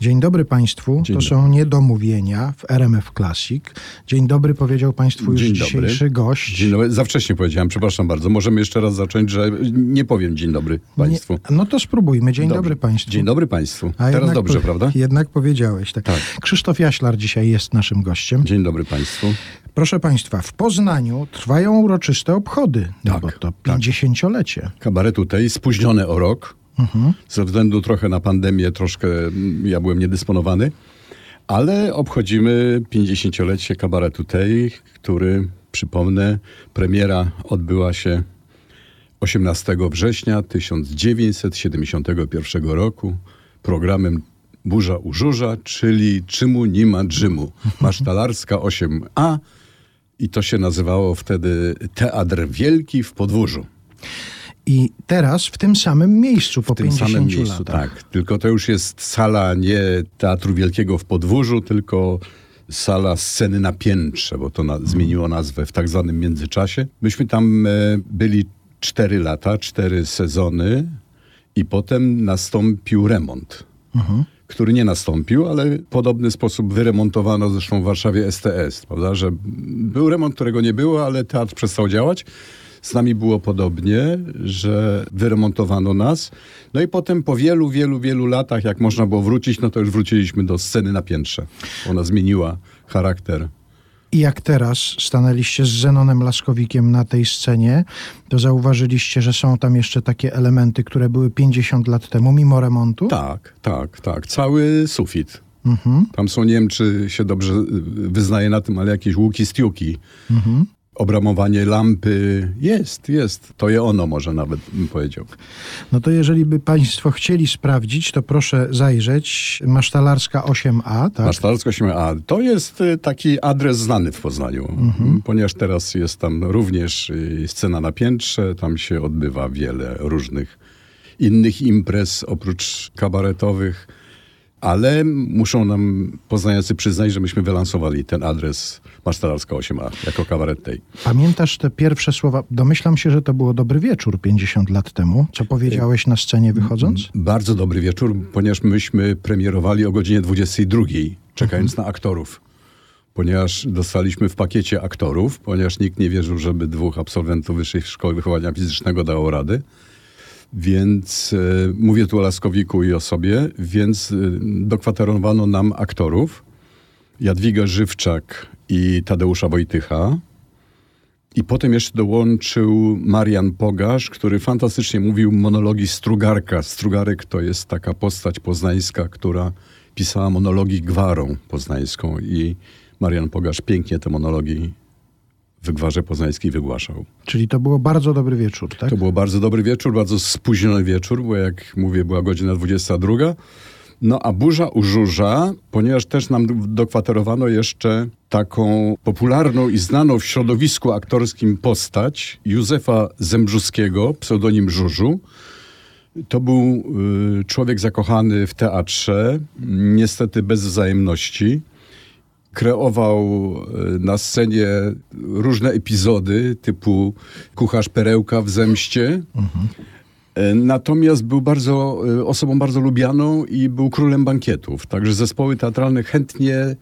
Dzień dobry Państwu. Dzień to dobry. są niedomówienia w RMF Classic. Dzień dobry powiedział Państwu już Dzień dzisiejszy dobry. gość. Dzień dobry. Za wcześnie powiedziałem, przepraszam bardzo. Możemy jeszcze raz zacząć, że nie powiem dzień dobry Państwu. Nie, no to spróbujmy. Dzień Dobrze. dobry Państwu. Dzień dobry Państwu. A Teraz dobrze, po- prawda? Jednak powiedziałeś. Tak. Tak. Krzysztof Jaślar dzisiaj jest naszym gościem. Dzień dobry Państwu. Proszę Państwa, w Poznaniu trwają uroczyste obchody, no Tak, bo to tak. 50-lecie. Kabaretu tej spóźnione o rok. Mhm. Ze względu trochę na pandemię, troszkę mm, ja byłem niedysponowany. Ale obchodzimy 50-lecie kabaretu tej, który, przypomnę, premiera odbyła się 18 września 1971 roku programem Burza u Żurza, czyli Czymu nie ma dżymu. Masztalarska 8a i to się nazywało wtedy Teatr Wielki w Podwórzu. I teraz w tym samym miejscu po W tym 50 samym miejscu, latach. tak. Tylko to już jest sala nie Teatru Wielkiego w Podwórzu, tylko sala sceny na piętrze, bo to na, zmieniło nazwę w tak zwanym międzyczasie. Myśmy tam e, byli cztery lata, cztery sezony i potem nastąpił remont, który nie nastąpił, ale w podobny sposób wyremontowano zresztą w Warszawie STS, prawda, że był remont, którego nie było, ale teatr przestał działać. Z nami było podobnie, że wyremontowano nas. No i potem po wielu, wielu, wielu latach, jak można było wrócić, no to już wróciliśmy do sceny na piętrze. Ona zmieniła charakter. I jak teraz stanęliście z Zenonem Laskowikiem na tej scenie, to zauważyliście, że są tam jeszcze takie elementy, które były 50 lat temu, mimo remontu? Tak, tak, tak. Cały sufit. Mhm. Tam są, nie wiem, czy się dobrze y, wyznaje na tym, ale jakieś łuki, stiuki. Mhm. Obramowanie lampy. Jest, jest. To je ono może nawet, bym powiedział. No to jeżeli by Państwo chcieli sprawdzić, to proszę zajrzeć. Masztalarska 8A, tak? Masztalarsko się a to jest y, taki adres znany w Poznaniu, Mhm. ponieważ teraz jest tam również y, scena na piętrze, tam się odbywa wiele różnych innych imprez oprócz kabaretowych, ale muszą nam poznaniacy przyznać, że myśmy wylansowali ten adres Masztalarska 8a jako kabaret tej. Pamiętasz te pierwsze słowa? Domyślam się, że to było dobry wieczór 50 lat temu. Co powiedziałeś na scenie wychodząc? Bardzo dobry wieczór, ponieważ myśmy premierowali o godzinie 22, czekając na aktorów. Ponieważ dostaliśmy w pakiecie aktorów, ponieważ nikt nie wierzył, żeby dwóch absolwentów Wyższej Szkoły Wychowania Fizycznego dało rady. Więc e, mówię tu o Laskowiku i o sobie, więc e, dokwaterowano nam aktorów. Jadwiga Żywczak i Tadeusza Wojtycha. I potem jeszcze dołączył Marian Pogasz, który fantastycznie mówił monologi Strugarka. Strugarek to jest taka postać poznańska, która pisała monologi gwarą poznańską i Marian Pogasz pięknie te monologi w gwarze poznańskiej wygłaszał. Czyli to było bardzo dobry wieczór, tak? To był bardzo dobry wieczór, bardzo spóźniony wieczór, bo jak mówię, była godzina 22. No a burza u żurza, ponieważ też nam dokwaterowano jeszcze taką popularną i znaną w środowisku aktorskim postać Józefa Zembrzuskiego, pseudonim Żużu. To był y, człowiek zakochany w teatrze, niestety bez wzajemności. Kreował y, na scenie różne epizody typu kucharz perełka w zemście. E, Natomiast był bardzo, e, osobą bardzo lubianą i był królem bankietów. Także zespoły teatralne chętnie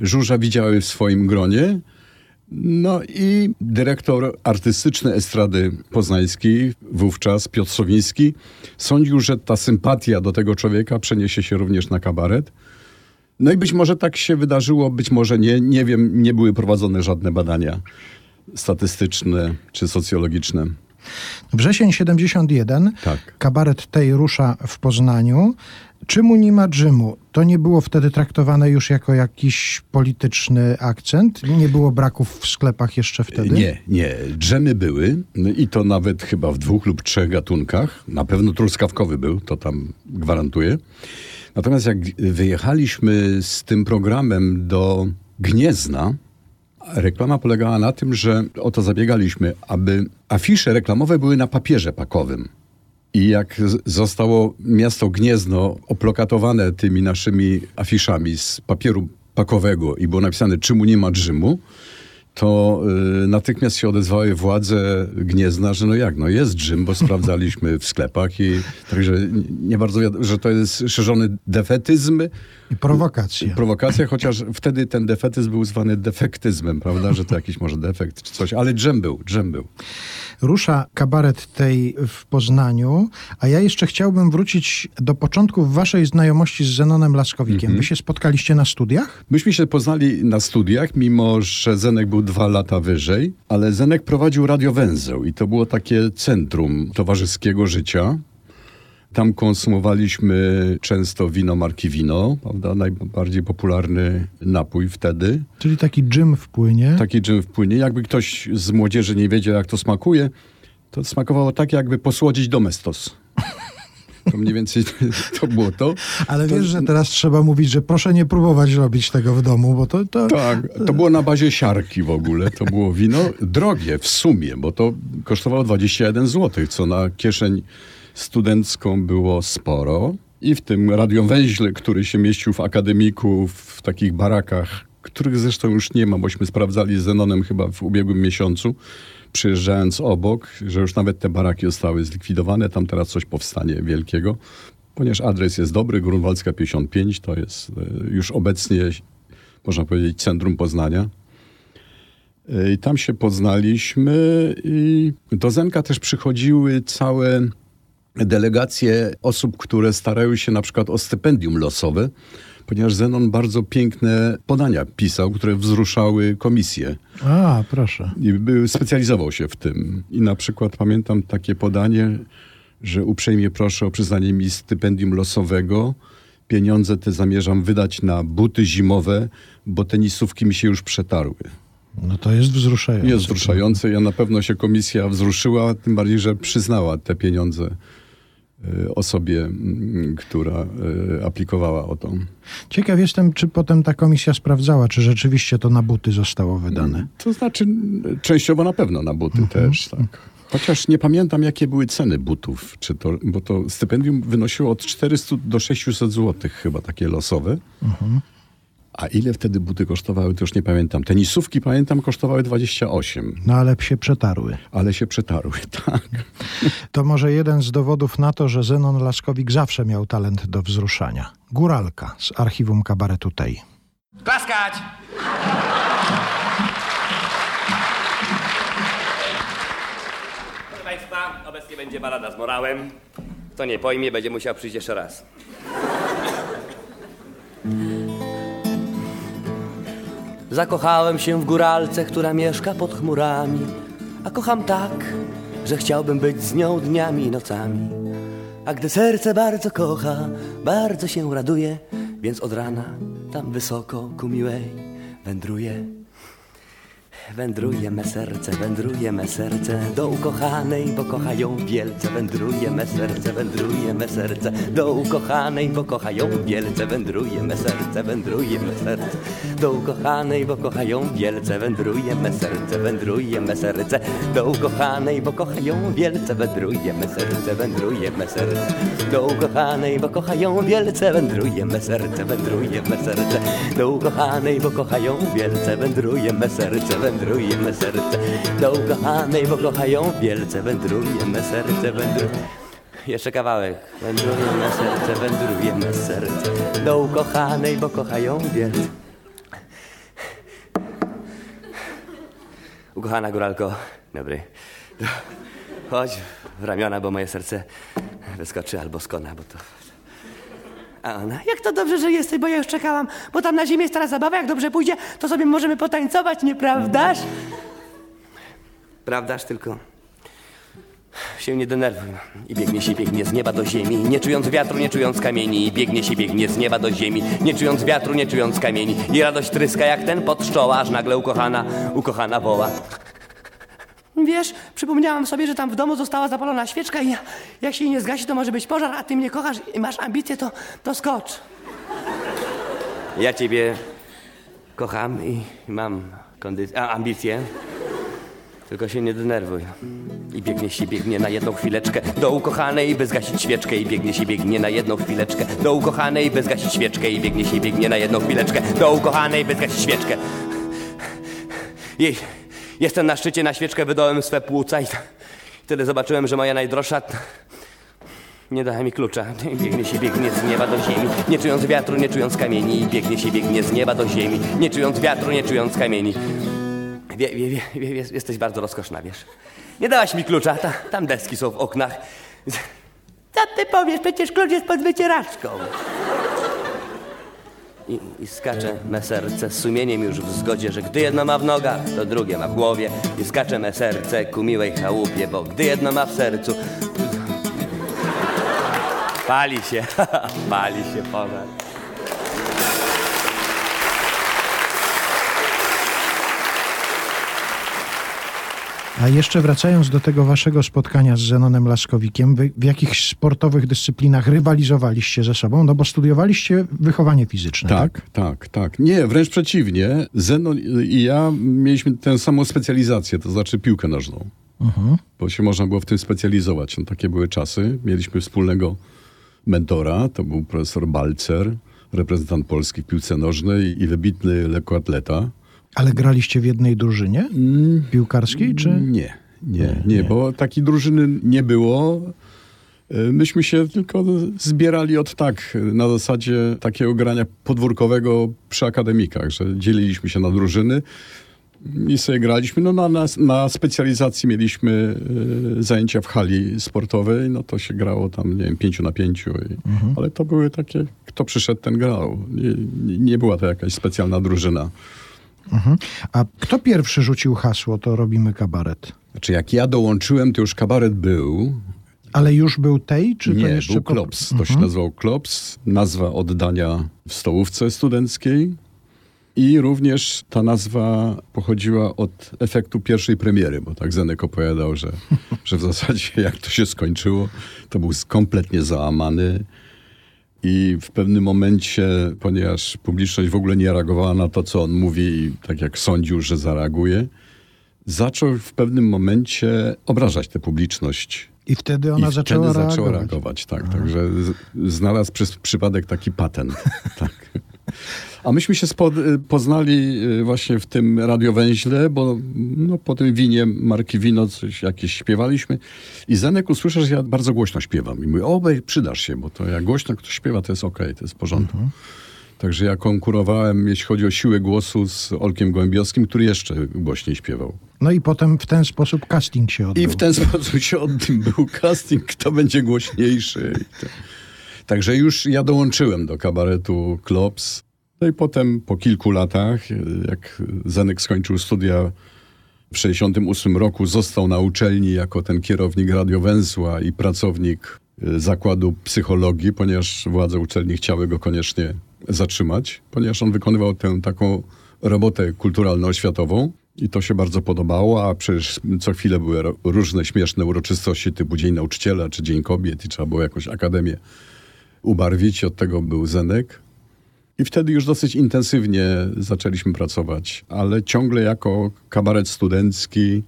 Żurza widziały w swoim gronie. No i dyrektor artystyczny Estrady Poznańskiej, wówczas Piotr Sowiński, sądził, że ta sympatia do tego człowieka przeniesie się również na kabaret. No i być może tak się wydarzyło, być może nie, nie wiem, nie były prowadzone żadne badania statystyczne czy socjologiczne. Wrzesień 71, Tak. kabaret tej rusza w Poznaniu. Czymu nie ma dżymu? To nie było wtedy traktowane już jako jakiś polityczny akcent? Nie było braków w sklepach jeszcze wtedy? Nie, nie. Drzemy były no i to nawet chyba w dwóch lub trzech gatunkach. Na pewno truskawkowy był, to tam gwarantuję. Natomiast jak wyjechaliśmy z tym programem do Gniezna, reklama polegała na tym, że o to zabiegaliśmy, aby afisze reklamowe były na papierze pakowym. I jak zostało miasto Gniezno oplokatowane tymi naszymi afiszami z papieru pakowego i było napisane, czemu nie ma drzymu, to y, natychmiast się odezwały władze Gniezna, że no jak, no jest Rzym, bo sprawdzaliśmy w sklepach i także nie bardzo, wiadomo, że to jest szerzony defetyzm. I prowokacja. Prowokacja, chociaż wtedy ten defetyzm był zwany defektyzmem, prawda, że to jakiś może defekt czy coś, ale dżem był, dżem był. Rusza kabaret tej w Poznaniu, a ja jeszcze chciałbym wrócić do początków waszej znajomości z Zenonem Laskowikiem. Wy się spotkaliście na studiach? Myśmy się poznali na studiach, mimo że Zenek był dwa lata wyżej, ale Zenek prowadził radiowęzeł i to było takie centrum towarzyskiego życia. Tam konsumowaliśmy często wino marki Wino, prawda? najbardziej popularny napój wtedy. Czyli taki dżym wpłynie. Taki dżym wpłynie. Jakby ktoś z młodzieży nie wiedział, jak to smakuje, to smakowało tak, jakby posłodzić domestos. To mniej więcej to było to. Ale to, wiesz, że teraz trzeba mówić, że proszę nie próbować robić tego w domu, bo to... to... Tak, to było na bazie siarki w ogóle. To było wino drogie w sumie, bo to kosztowało 21 zł, co na kieszeń studencką było sporo. I w tym radiowęźle, który się mieścił w akademiku, w takich barakach, których zresztą już nie ma, bośmy sprawdzali z Zenonem chyba w ubiegłym miesiącu, przyjeżdżając obok, że już nawet te baraki zostały zlikwidowane, tam teraz coś powstanie wielkiego, ponieważ adres jest dobry, Grunwaldzka 55, to jest e, już obecnie, można powiedzieć, centrum Poznania. E, I tam się poznaliśmy i do Zenka też przychodziły całe delegacje osób, które starają się na przykład o stypendium losowe, ponieważ Zenon bardzo piękne podania pisał, które wzruszały komisję. A, proszę. I był, specjalizował się w tym. I na przykład pamiętam takie podanie, że uprzejmie proszę o przyznanie mi stypendium losowego. Pieniądze te zamierzam wydać na buty zimowe, bo tenisówki mi się już przetarły. No to jest wzruszające. Jest wzruszające. Ja na pewno się komisja wzruszyła, tym bardziej, że przyznała te pieniądze osobie, mm, która y, aplikowała o to. Ciekaw jestem, czy potem ta komisja sprawdzała, czy rzeczywiście to na buty zostało wydane. To znaczy, częściowo na pewno na buty mhm. też, tak. Chociaż nie pamiętam, jakie były ceny butów, czy to, bo to stypendium wynosiło od 400 do 600 zł chyba takie losowe. Mhm. A ile wtedy buty kosztowały, to już nie pamiętam. Tenisówki, pamiętam, kosztowały 28. No ale się przetarły. Ale się przetarły, tak. To może jeden z dowodów na to, że Zenon Laskowik zawsze miał talent do wzruszania. Góralka z archiwum kabaretu tej. Klaskać! Proszę Państwa, obecnie będzie balada z morałem. Kto nie pojmie, będzie musiał przyjść jeszcze raz. Zakochałem się w góralce, która mieszka pod chmurami, a kocham tak, że chciałbym być z nią dniami i nocami. A gdy serce bardzo kocha, bardzo się raduje, więc od rana tam wysoko ku miłej wędruje. Wędruje me serce, wędruje me serce do ukochanej, bo kocha ją wielce. Wędruje me serce, wędruje me serce do ukochanej, bo kocha ją wielce. Wędruje me serce, wędruje me serce do ukochanej, bo kocha ją wielce. Wędruje me serce, wędruje me serce do ukochanej, bo kocha ją wielce. Wędruje me serce, wędruje me serce do ukochanej, bo kocha ją wielce. Wędruje me serce, wędruje me serce do ukochanej, bo kocha ją wielce. Wędruje me serce, wędruje wędruje serce do ukochanej, bo kochają wielce. Wędruje me serce, wędruje... Jeszcze kawałek. Wędruje me serce, wędruje me serce do ukochanej, bo kochają wielce. Ukochana góralko, dobry. Chodź w ramiona, bo moje serce wyskoczy albo skona, bo to a ona, jak to dobrze, że jesteś, bo ja już czekałam, bo tam na ziemi jest teraz zabawa, jak dobrze pójdzie, to sobie możemy potańcować, nieprawdaż? Prawdaż tylko się nie denerwuj. I biegnie się, biegnie z nieba do ziemi, nie czując wiatru, nie czując kamieni. I biegnie się, biegnie z nieba do ziemi, nie czując wiatru, nie czując kamieni. I radość tryska jak ten pod szczoła, aż nagle ukochana, ukochana woła. Wiesz, przypomniałam sobie, że tam w domu została zapalona świeczka i jak się jej nie zgasi, to może być pożar, a ty mnie kochasz i masz ambicje, to, to skocz. Ja ciebie kocham i mam kondycję, ambicje. Tylko się nie denerwuj. I biegnie się, biegnie na jedną chwileczkę do ukochanej, by zgasić świeczkę. I biegnie się, biegnie na jedną chwileczkę do ukochanej, by zgasić świeczkę. I biegnie się, biegnie na jedną chwileczkę do ukochanej, by zgasić świeczkę. Jej, jestem na szczycie, na świeczkę wydałem swe płuca i wtedy zobaczyłem, że moja najdroższa nie dała mi klucza. Biegnie się, biegnie z nieba do ziemi, nie czując wiatru, nie czując kamieni. Biegnie się, biegnie z nieba do ziemi, nie czując wiatru, nie czując kamieni. Wie, wie, wie, wie, jesteś bardzo rozkoszna, wiesz. Nie dałaś mi klucza, ta, tam deski są w oknach. Co ty powiesz? Przecież klucz jest pod wycieraczką. I, I skacze me serce z sumieniem już w zgodzie, że gdy jedno ma w nogach, to drugie ma w głowie. I skacze me serce ku miłej chałupie, bo gdy jedno ma w sercu... Pali się, pali się pożar. A jeszcze wracając do tego waszego spotkania z Zenonem Laskowikiem, wy w jakich sportowych dyscyplinach rywalizowaliście ze sobą? No bo studiowaliście wychowanie fizyczne. Tak, tak, tak. Nie, wręcz przeciwnie. Zenon i ja mieliśmy tę samą specjalizację, to znaczy piłkę nożną. Mhm. Bo się można było w tym specjalizować. No, takie były czasy. Mieliśmy wspólnego mentora, to był profesor Balcer, reprezentant Polski w piłce nożnej i wybitny lekkoatleta. Ale graliście w jednej drużynie mm, piłkarskiej, czy? Nie, nie, nie, nie, bo takiej drużyny nie było. E, myśmy się tylko zbierali od tak, na zasadzie takiego grania podwórkowego przy akademikach, że dzieliliśmy się na drużyny i sobie graliśmy. No na, na, na specjalizacji mieliśmy y, zajęcia w hali sportowej, no to się grało tam, nie wiem, pięciu na pięciu. I, mhm. Ale to były takie, kto przyszedł, ten grał. Nie, nie była to jakaś specjalna drużyna. Mhm. A kto pierwszy rzucił hasło, to robimy kabaret? Znaczy, jak ja dołączyłem, to już kabaret był. Ale już był tej, czy Nie, to jeszcze... był Klops. To mhm. się nazywał Klops. Nazwa oddania w stołówce studenckiej. I również ta nazwa pochodziła od efektu pierwszej premiery, bo tak Zenek opowiadał, że, że w zasadzie jak to się skończyło, to był kompletnie załamany. I w pewnym momencie, ponieważ publiczność w ogóle nie reagowała na to, co on mówi, i tak jak sądził, że zareaguje, zaczął w pewnym momencie obrażać tę publiczność. I wtedy ona I zaczęła, wtedy zaczęła reagować. reagować tak, Aha. także znalazł przez przypadek taki patent. tak. A myśmy się spod, y, poznali y, właśnie w tym radiowęźle, bo no, po tym winie marki Wino coś jakieś śpiewaliśmy i Zenek usłyszał, że ja bardzo głośno śpiewam. I mówi, o, przydasz się, bo to jak głośno ktoś śpiewa, to jest okej, okay, to jest w porządku. Mhm. Także ja konkurowałem, jeśli chodzi o siłę głosu, z Olkiem Gołębiowskim, który jeszcze głośniej śpiewał. No i potem w ten sposób casting się odbył. I w ten sposób się odbył casting, kto będzie głośniejszy. Także już ja dołączyłem do kabaretu Klops. No i potem po kilku latach, jak Zenek skończył studia w 68 roku, został na uczelni jako ten kierownik radiowęzła i pracownik y, zakładu psychologii, ponieważ władze uczelni chciały go koniecznie zatrzymać, ponieważ on wykonywał tę taką robotę kulturalno-oświatową. I to się bardzo podobało, a przecież co chwilę były różne śmieszne uroczystości typu Dzień Nauczyciela czy Dzień Kobiet i trzeba było jakąś akademię ubarwić. Od tego był Zenek. I wtedy już dosyć intensywnie zaczęliśmy pracować, ale ciągle jako kabaret studencki,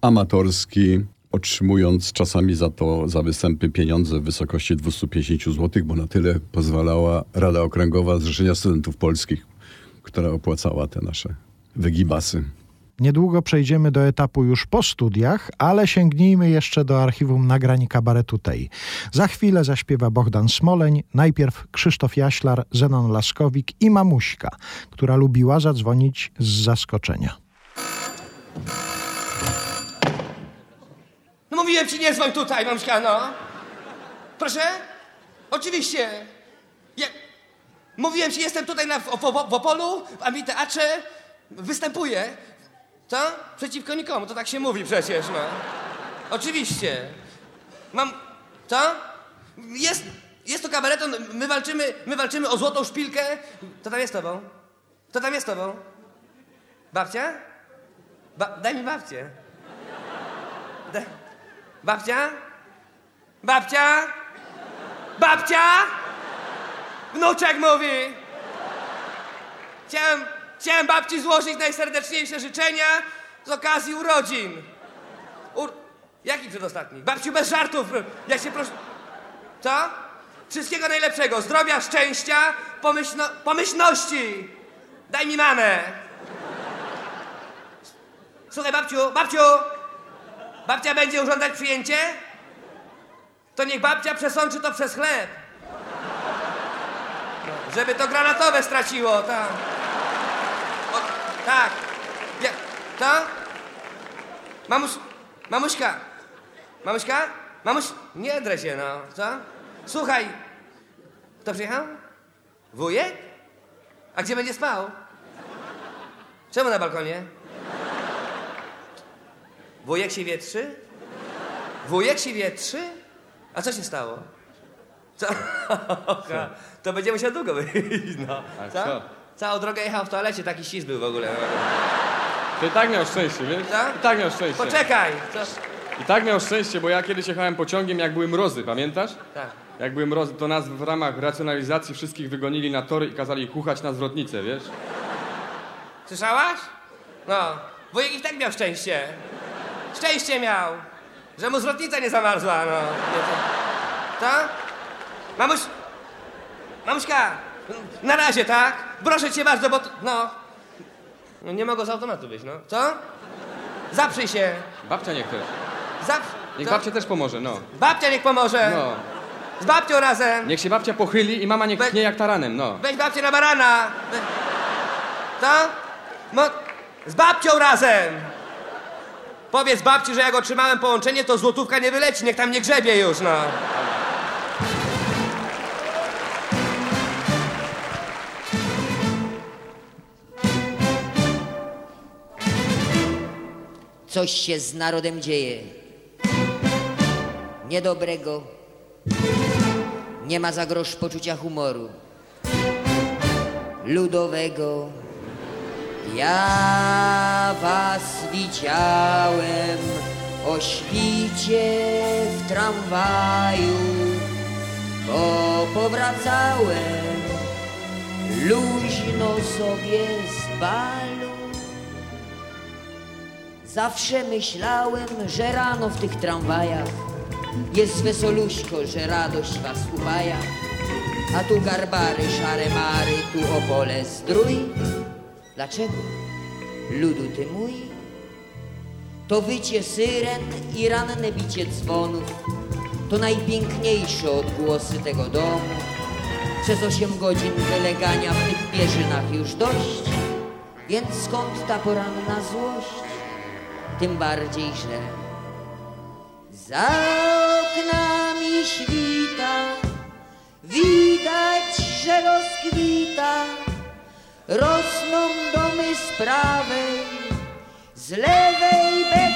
amatorski, otrzymując czasami za to, za występy pieniądze w wysokości 250 zł, bo na tyle pozwalała Rada Okręgowa Zrzeszenia Studentów Polskich, która opłacała te nasze wygibasy. Niedługo przejdziemy do etapu już po studiach, ale sięgnijmy jeszcze do archiwum nagrań kabaretu tej. Za chwilę zaśpiewa Bogdan Smoleń, najpierw Krzysztof Jaślar, Zenon Laskowik i mamuśka, która lubiła zadzwonić z zaskoczenia. No mówiłem ci, nie dzwoń tutaj, mamuśka, no. Proszę? Oczywiście. Ja... Mówiłem ci, jestem tutaj na, w, w, w Opolu, w amfiteatrze, występuję. Co? Przeciwko nikomu, to tak się mówi przecież, no. Oczywiście. Mam... Co? Jest, jest to kabareton, my walczymy, my walczymy o złotą szpilkę. Co tam jest tobą? Co tam jest tobą? Babcia? Ba daj mi babcię. Da babcia? Babcia? Babcia? Wnuczek mówi. Chciałem Chciałem babci złożyć najserdeczniejsze życzenia z okazji urodzin. Ur... Jaki przedostatni? Babciu, bez żartów. Ja się proszę... Co? Wszystkiego najlepszego. Zdrowia, szczęścia, pomyślno... pomyślności. Daj mi mamę. Słuchaj, babciu, babciu! Babcia będzie urządzać przyjęcie? To niech babcia przesączy to przez chleb. Żeby to granatowe straciło, tak. Tak. Ja, to? Mamuś, mamuśka. Mamuśka? Mamuś, nie drę się, no, co? Słuchaj, kto przyjechał? Wujek? A gdzie będzie spał? Czemu na balkonie? Wujek się wietrzy? Wujek się wietrzy? A co się stało? Co? To będzie musiał długo wyjść, no. A Co? Całą drogę jechał w toalecie, taki ścisk był w ogóle. Ty i tak miał szczęście, wiesz? Co? I tak miał szczęście. Poczekaj! Co? I tak miał szczęście, bo ja kiedyś jechałem pociągiem, jak były mrozy, pamiętasz? Tak. Jak były mrozy, to nas w ramach racjonalizacji wszystkich wygonili na tory i kazali chuchać na zwrotnicę, wiesz? Słyszałaś? No, wujek i tak miał szczęście. Szczęście miał, że mu zwrotnica nie zamarzła, no. To? Mamuś... Mamuśka, na razie, tak? Proszę cię bardzo, bo... t- No. No nie mogę z automatu wyjść, no. Co? Zaprzyj się. Babcia niech też. Zap... Niech co? babcia też pomoże, no. Babcia niech pomoże. No. Z babcią razem. Niech się babcia pochyli i mama niech Be- jak taranem, no. Weź babcię na barana. We... To? Mo... Z babcią razem. Powiedz babci, że jak otrzymałem połączenie, to złotówka nie wyleci. Niech tam nie grzebie już, no. Coś się z narodem dzieje. Niedobrego. Nie ma za grosz poczucia humoru. Ludowego. Ja was widziałem o świcie w tramwaju, bo powracałem luźno sobie z balu. Zawsze myślałem, że rano w tych tramwajach jest wesoluśko, że radość was upaja. A tu garbary, szare mary, tu opole zdrój. Dlaczego? Ludu ty mój? To wycie syren i ranne bicie dzwonów to najpiękniejsze odgłosy tego domu. Przez osiem godzin wylegania w tych pierzynach już dość, więc skąd ta poranna złość? Tym bardziej, że za oknami świta widać, że rozkwita, rosną domy z prawej, z lewej będą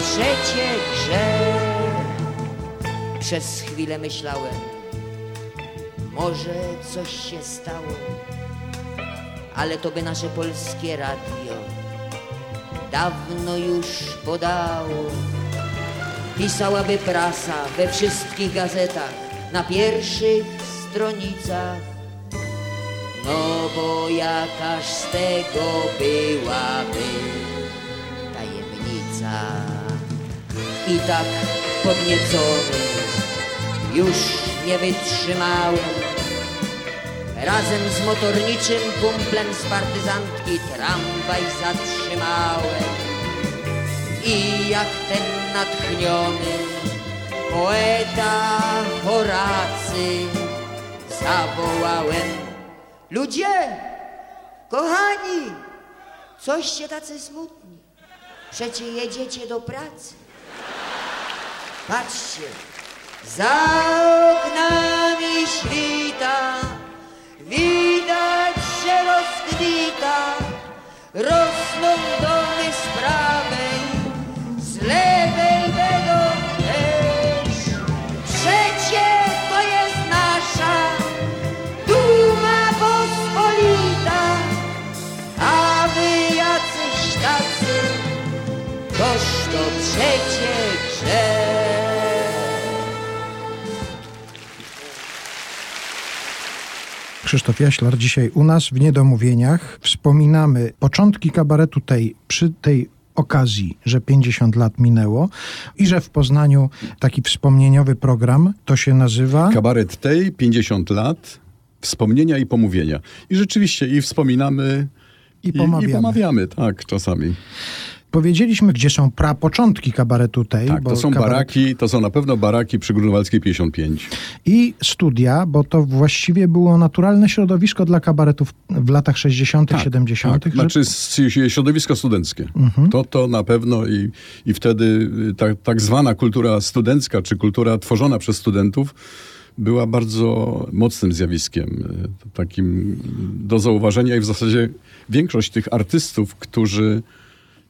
przecie grzech. Przez chwilę myślałem, może coś się stało, ale to by nasze polskie radio dawno już podało. Pisałaby prasa we wszystkich gazetach, na pierwszych stronicach. No bo jakaż z tego byłaby tajemnica. I tak podniecony już nie wytrzymałem. Razem z motorniczym kumplem z partyzantki tramwaj zatrzymałem. I jak ten natchniony poeta Horacy zawołałem Ludzie, kochani, coście tacy smutni, przecie jedziecie do pracy. Patrzcie, za oknami świta widać się rozkwita, rosną domy Krzysztof Jaślar dzisiaj u nas w Niedomówieniach. Wspominamy początki kabaretu tej przy tej okazji, że 50 lat minęło i że w Poznaniu taki wspomnieniowy program to się nazywa. Kabaret tej 50 lat, wspomnienia i pomówienia. I rzeczywiście i wspominamy I i, pomawiamy. i pomawiamy, tak, czasami. Powiedzieliśmy, gdzie są prapoczątki kabaretu tej. Tak, to są kabaret- baraki, to są na pewno baraki przy Grunwaldzkiej 55. I studia, bo to właściwie było naturalne środowisko dla kabaretów w latach 60., 70., Tak, że znaczy s- środowisko studenckie. To to na pewno i, i wtedy y, ta, tak zwana kultura studencka, czy kultura tworzona przez studentów była bardzo mocnym zjawiskiem, y, takim do zauważenia i w zasadzie większość tych artystów, którzy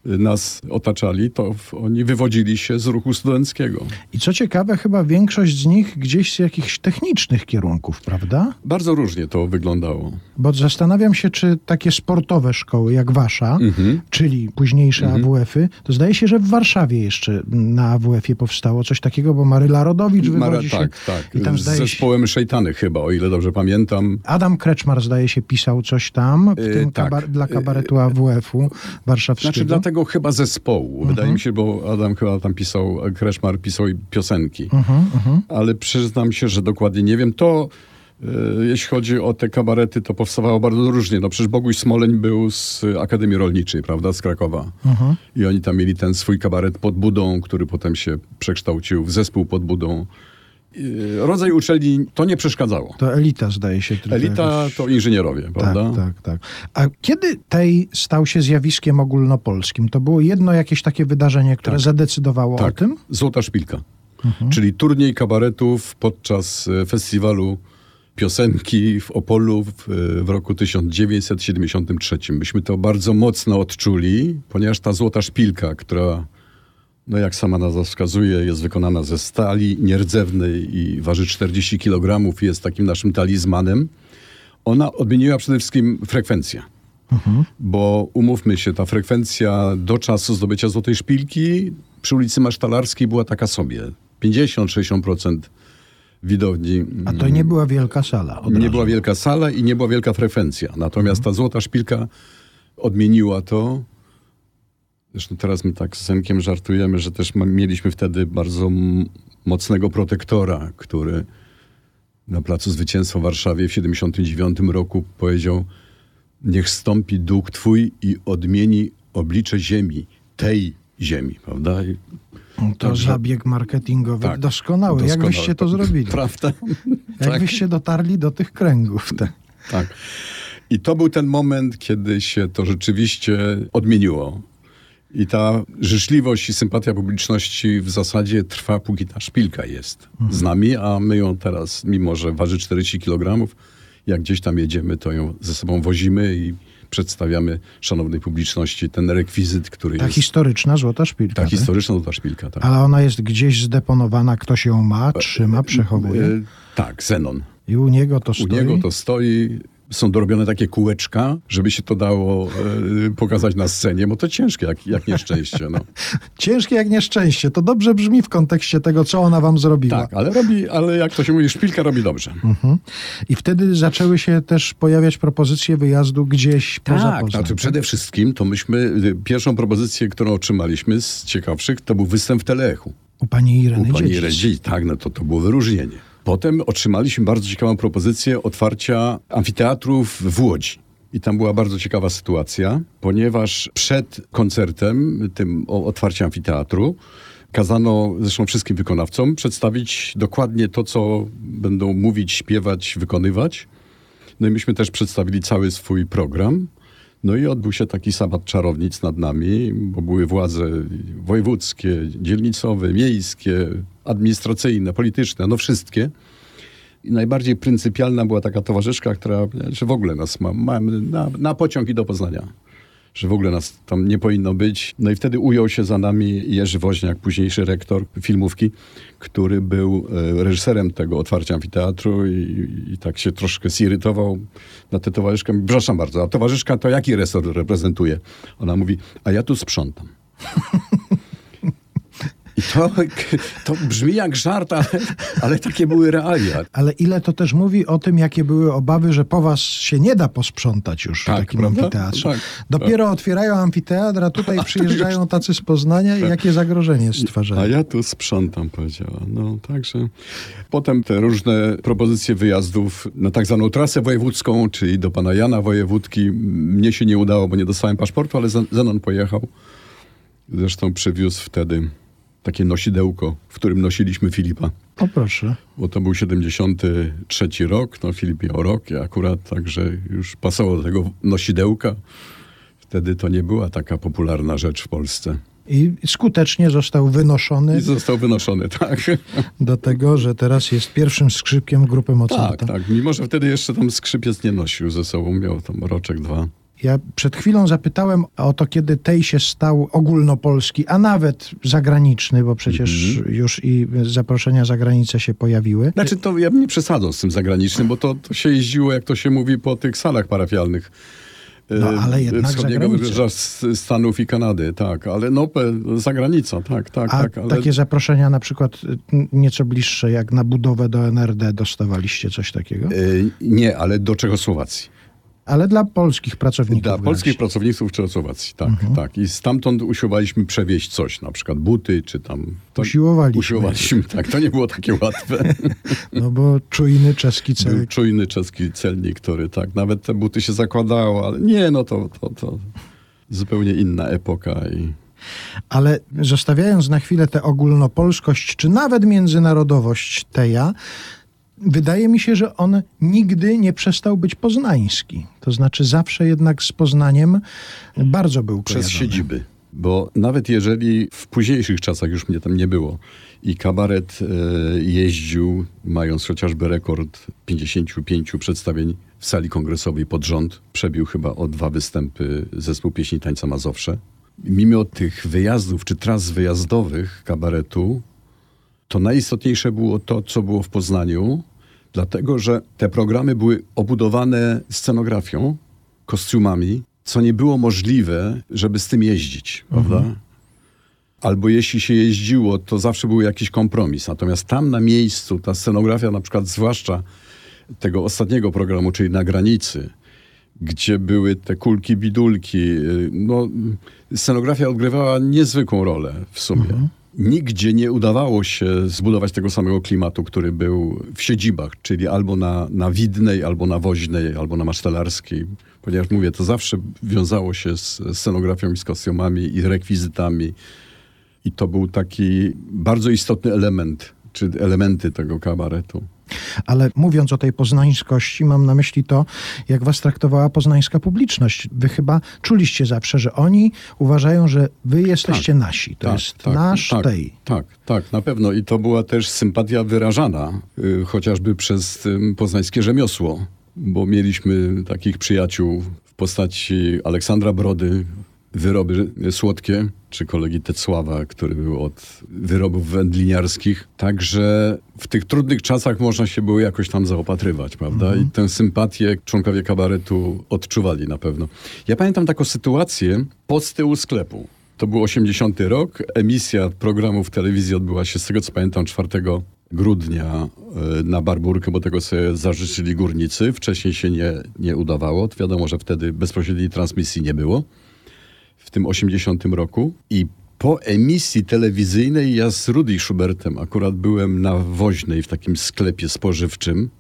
nas otaczali, to oni wywodzili się z ruchu studenckiego. I co ciekawe, chyba większość z nich gdzieś z jakichś technicznych kierunków, prawda? Bardzo różnie to wyglądało. Bo zastanawiam się, czy takie sportowe szkoły jak wasza, Mhm. czyli późniejsze AWF-y, to zdaje się, że w Warszawie jeszcze na AWF-ie powstało coś takiego, bo Maryla Rodowicz Mara, wywodzi się... tak, tak. I tam z zdaje się... zespołem Szejtany chyba, o ile dobrze pamiętam. Adam Kreczmar, zdaje się, pisał coś tam w Yy, tym tak. kabar- dla kabaretu AWF-u warszawskiego. Znaczy dlatego chyba zespołu. Mhm. Wydaje mi się, bo Adam chyba tam pisał, Kreszmar pisał i piosenki. Mhm, Ale przyznam się, że dokładnie nie wiem. To e, jeśli chodzi o te kabarety, to powstawało bardzo różnie. No przecież Boguś Smoleń był z Akademii Rolniczej, prawda, z Krakowa. Mhm. I oni tam mieli ten swój kabaret pod budą, który potem się przekształcił w zespół pod budą. E, Rodzaj uczelni to nie przeszkadzało. To elita, zdaje się. Elita jakoś- to inżynierowie, prawda? Tak, tak, tak. A kiedy tej stał się zjawiskiem ogólnopolskim? To było jedno jakieś takie wydarzenie, które zadecydowało o Tak, tym? Złota Szpilka. Czyli turniej kabaretów podczas e, festiwalu piosenki w Opolu w, e, w roku 1973. Myśmy to bardzo mocno odczuli, ponieważ ta Złota Szpilka, która, no jak sama nazwa wskazuje, jest wykonana ze stali nierdzewnej i waży 40 kg i jest takim naszym talizmanem, ona odmieniła przede wszystkim frekwencję. Bo umówmy się, ta frekwencja do czasu zdobycia Złotej Szpilki przy ulicy Masztalarskiej była taka sobie. 50-60% widowni. A to nie była wielka sala. Nie razu. była wielka sala i nie była wielka frekwencja. Natomiast ta Złota Szpilka odmieniła to. Zresztą teraz my tak z Zenkiem żartujemy, że też mieliśmy wtedy bardzo mocnego protektora, który na Placu Zwycięstwa w Warszawie w 79 roku powiedział niech stąpi duch Twój i odmieni oblicze ziemi, tej ziemi, prawda? I, To Także- zabieg marketingowy tak, doskonały. Jak doskonałe. wyście to zrobili? Prawda? Jak tak. dotarli do tych kręgów? Tak. Tak. I to był ten moment, kiedy się to rzeczywiście odmieniło. I ta życzliwość i sympatia publiczności w zasadzie trwa, póki ta szpilka jest z nami, a my ją teraz, mimo że waży 40 kg, jak gdzieś tam jedziemy, to ją ze sobą wozimy i przedstawiamy szanownej publiczności ten rekwizyt, który Ta jest... historyczna złota szpilka. ta tak? historyczna ta szpilka, tak. Ale ona jest gdzieś zdeponowana, ktoś ją ma, trzyma, przechowuje. E, tak, Zenon. I u niego to U stoi. niego to stoi. Są dorobione takie kółeczka, żeby się to dało e, pokazać na scenie, bo to ciężkie jak, jak nieszczęście. No. Ciężkie jak nieszczęście. To dobrze brzmi w kontekście tego, co ona wam zrobiła. Tak, ale robi, ale jak to się mówi, szpilka robi dobrze. Mhm. I wtedy zaczęły się też pojawiać propozycje wyjazdu gdzieś poza Tak, Poznań. znaczy przede wszystkim to myśmy, y, pierwszą propozycję, którą otrzymaliśmy z ciekawszych, to był występ w Teleechu. U pani Ireny U pani. Redzi, tak, no to, to było wyróżnienie. Potem otrzymaliśmy bardzo ciekawą propozycję otwarcia amfiteatrów w Łodzi. I tam była bardzo ciekawa sytuacja, ponieważ przed koncertem, tym o otwarciu amfiteatru, kazano zresztą wszystkim wykonawcom przedstawić dokładnie to, co będą mówić, śpiewać, wykonywać. No i myśmy też przedstawili cały swój program. No i odbył się taki sabat czarownic nad nami, bo były władze wojewódzkie, dzielnicowe, miejskie, administracyjne, polityczne, no wszystkie. I najbardziej pryncypialna była taka towarzyszka, która, w ogóle nas ma, mamy na, na pociąg i do Poznania. Że w ogóle nas tam nie powinno być. No i wtedy ujął się za nami Jerzy Woźniak, późniejszy rektor filmówki, który był e, reżyserem tego otwarcia amfiteatru i, i tak się troszkę zirytował na tę towarzyszkę. Przepraszam bardzo, a towarzyszka to jaki resort reprezentuje? Ona mówi, a ja tu sprzątam. To, to brzmi jak żart, ale, ale takie były realia. Ale ile to też mówi o tym, jakie były obawy, że po was się nie da posprzątać już Tak, w takim prawda? amfiteatrze. Tak, Dopiero otwierają amfiteatr, a tutaj przyjeżdżają tacy z Poznania i jakie zagrożenie stwarzają. A ja tu sprzątam, powiedziała. No, także potem te różne propozycje wyjazdów na tak zwaną trasę wojewódzką, czyli do pana Jana Wojewódki. Mnie się nie udało, bo nie dostałem paszportu, ale Zen- Zenon pojechał. Zresztą przywiózł wtedy takie nosidełko, w którym nosiliśmy Filipa. O proszę. Bo to był 73 rok, no Filip miał rok, ja akurat, także już pasował do tego nosidełka. Wtedy to nie była taka popularna rzecz w Polsce. I skutecznie został wynoszony I został wynoszony, tak. do tego, że teraz jest pierwszym skrzypkiem grupy Mozarta. Tak, tak. Mimo, że wtedy jeszcze tam skrzypiec nie nosił ze sobą, miał tam roczek, dwa. Ja przed chwilą zapytałem o to, kiedy tej się stał ogólnopolski, a nawet zagraniczny, bo przecież Mhm. już i zaproszenia za granicę się pojawiły. Znaczy to ja bym nie przesadzał z tym zagranicznym, bo to, to się jeździło, jak to się mówi, po tych salach parafialnych. No, ale e, jednak za Wschodniego wybrzeża Stanów i Kanady, tak. Ale no, pe- za granicą, tak, tak, A tak. Ale... takie zaproszenia na przykład y, nieco bliższe, jak na budowę do NRD dostawaliście coś takiego? E, Nie, ale do Czechosłowacji. Ale dla polskich pracowników. Dla polskich pracowników Czechosłowacji, tak, Mhm. tak. I stamtąd usiłowaliśmy przewieźć coś, na przykład buty, czy tam... To Usiłowaliśmy. Usiłowaliśmy, tak. To nie było takie łatwe. No bo czujny czeski Był cel. czujny czeski celnik, który tak, nawet te buty się zakładało, ale nie, no to, to, to zupełnie inna epoka i... Ale zostawiając na chwilę tę ogólnopolskość, czy nawet międzynarodowość Teja, wydaje mi się, że on nigdy nie przestał być poznański. To znaczy zawsze jednak z Poznaniem bardzo był Przez kojarzony. siedziby. Bo nawet jeżeli w późniejszych czasach już mnie tam nie było i kabaret e, jeździł, mając chociażby rekord 55 przedstawień w sali kongresowej pod rząd, przebił chyba o dwa występy zespół pieśni tańca Mazowsze. Mimo tych wyjazdów czy tras wyjazdowych kabaretu, to najistotniejsze było to, co było w Poznaniu, dlatego że te programy były obudowane scenografią, kostiumami, co nie było możliwe, żeby z tym jeździć, prawda? Albo jeśli się jeździło, to zawsze był jakiś kompromis. Natomiast tam na miejscu ta scenografia, na przykład zwłaszcza tego ostatniego programu, czyli na granicy, gdzie były te kulki, bidulki, y, no, scenografia odgrywała niezwykłą rolę w sumie. Nigdzie nie udawało się zbudować tego samego klimatu, który był w siedzibach, czyli albo na, na Widnej, albo na Woźnej, albo na Masztelarskiej. Ponieważ mówię, to zawsze wiązało się z scenografią i z kostiumami i rekwizytami. I to był taki bardzo istotny element, czy elementy tego kabaretu. Ale mówiąc o tej poznańskości, mam na myśli to, jak was traktowała poznańska publiczność. Wy chyba czuliście zawsze, że oni uważają, że wy jesteście nasi. To jest nasz tak, tej. Tak, tak, na pewno. I to była też sympatia wyrażana, y, chociażby przez y, poznańskie rzemiosło, bo mieliśmy takich przyjaciół w postaci Aleksandra Brody, wyroby słodkie, czy kolegi Tecława, który był od wyrobów wędliniarskich. Także w tych trudnych czasach można się było jakoś tam zaopatrywać, prawda? I tę sympatię członkowie kabaretu odczuwali na pewno. Ja pamiętam taką sytuację pod z tyłu sklepu. To był 80 rok. Emisja programu w telewizji odbyła się, z tego co pamiętam, 4 grudnia e, na Barburkę, bo tego sobie zażyczyli górnicy. Wcześniej się nie, nie udawało. Wiadomo, że wtedy bezpośredniej transmisji nie było w tym 80 roku. I po emisji telewizyjnej ja z Rudy Schubertem akurat byłem na Woźnej w takim sklepie spożywczym.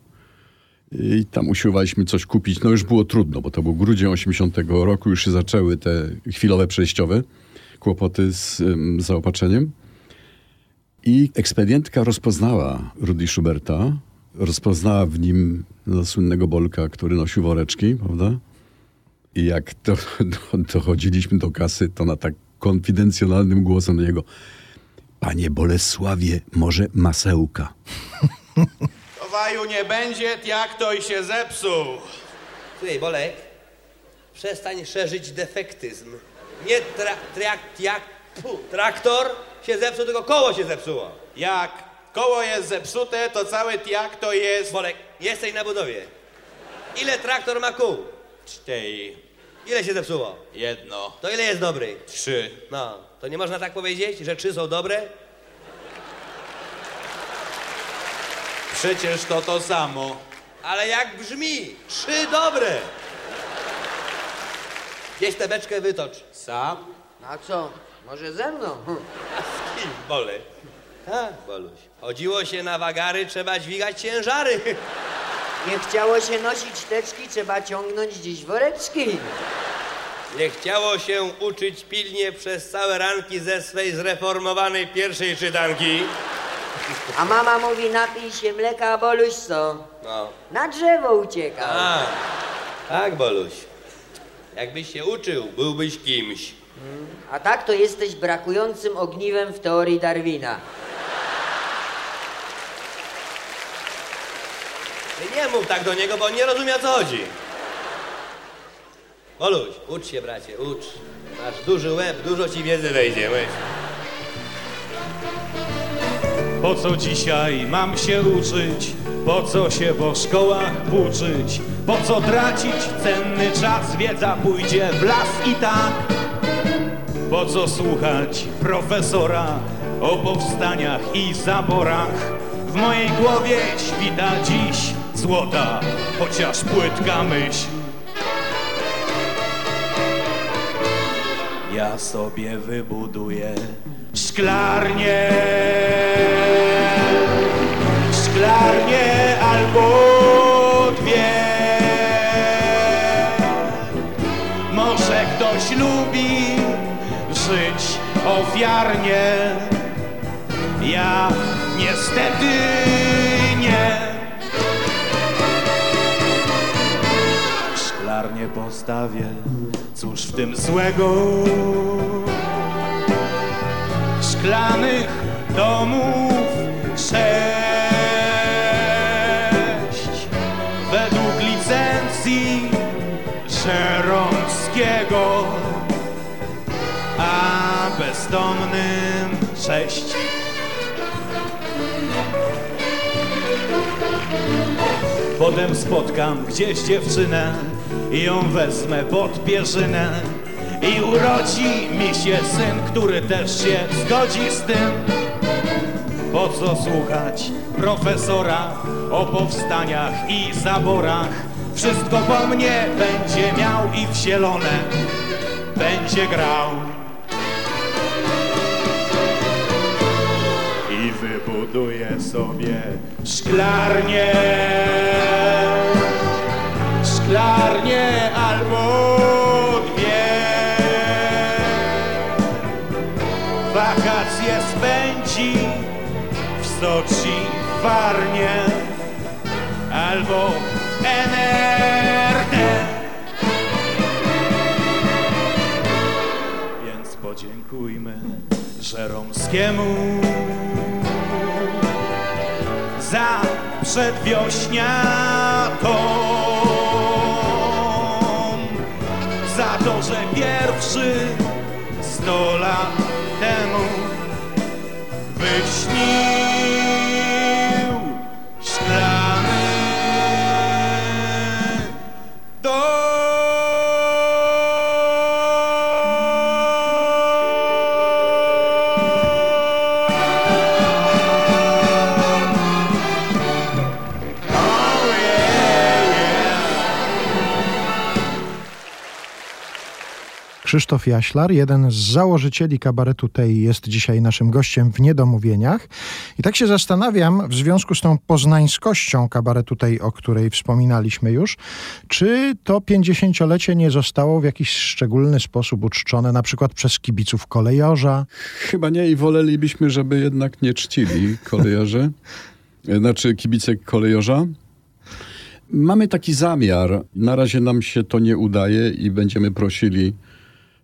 I tam usiłowaliśmy coś kupić. No już było trudno, bo to był grudzień 80 roku, już się zaczęły te chwilowe przejściowe kłopoty z ym, zaopatrzeniem. I ekspedientka rozpoznała Rudy Schuberta, rozpoznała w nim no, słynnego Bolka, który nosił woreczki, prawda? I jak to, do, dochodziliśmy do kasy, to na tak konfidencjonalnym głosem do niego Panie Bolesławie, może masełka? Towaju nie będzie, jak to i się zepsuł. Słuchaj, Bolek, przestań szerzyć defektyzm. Nie tra, trak, jak, pu, traktor się zepsuł, tylko koło się zepsuło. Jak koło jest zepsute, to cały jak to jest... Bolek, jesteś na budowie. Ile traktor ma kół? Cztery. Ile się zepsuło? Jedno. To ile jest dobry? Trzy. No, to nie można tak powiedzieć, że trzy są dobre? Przecież to to samo. Ale jak brzmi? Trzy dobre. Gdzieś tę beczkę wytocz. Sam? No a co? Może ze mną? Hm. Z kim? Bole. Tak, Boluś. Chodziło się na wagary, trzeba dźwigać ciężary. Nie chciało się nosić teczki, trzeba ciągnąć dziś woreczki. Nie chciało się uczyć pilnie przez całe ranki ze swej zreformowanej pierwszej czytanki. A mama mówi, napij się mleka, Boluś co? No. Na drzewo uciekał. A, tak, Boluś. Jakbyś się uczył, byłbyś kimś. A tak to jesteś brakującym ogniwem w teorii Darwina. Ty nie mów tak do niego, bo on nie rozumie o co chodzi. Boluś, ucz się, bracie, ucz. Masz duży łeb, dużo ci wiedzy wejdzie, myśl. Po co dzisiaj mam się uczyć? Po co się po szkołach uczyć? Po co tracić cenny czas? Wiedza pójdzie w las i tak. Po co słuchać profesora o powstaniach i zaborach? W mojej głowie świta dziś złota, chociaż płytka myśl. Ja sobie wybuduję szklarnię, szklarnię albo dwie. Może ktoś lubi żyć ofiarnie, ja niestety postawię, cóż w tym złego? Szklanych domów sześć według licencji Żeromskiego, a bezdomnym sześć. Potem spotkam gdzieś dziewczynę i ją wezmę pod pierzynę i urodzi mi się syn, który też się zgodzi z tym. Po co słuchać profesora o powstaniach i zaborach? Wszystko po mnie będzie miał i w zielone będzie grał. Wybuduję sobie szklarnię, szklarnię albo dwie. Wakacje spędzi w Soczi, w Warnie albo w NRD. Więc podziękujmy Żeromskiemu za przedwiośniatą, za to, że pierwszy sto lat temu wyśnił Krzysztof Jaślar, jeden z założycieli kabaretu tej, jest dzisiaj naszym gościem w Niedomówieniach. I tak się zastanawiam, w związku z tą poznańskością kabaretu tej, o której wspominaliśmy już, czy to pięćdziesięciolecie nie zostało w jakiś szczególny sposób uczczone, na przykład przez kibiców kolejorza? Chyba nie i wolelibyśmy, żeby jednak nie czcili kolejorzy, znaczy kibice kolejorza. Mamy taki zamiar. Na razie nam się to nie udaje i będziemy prosili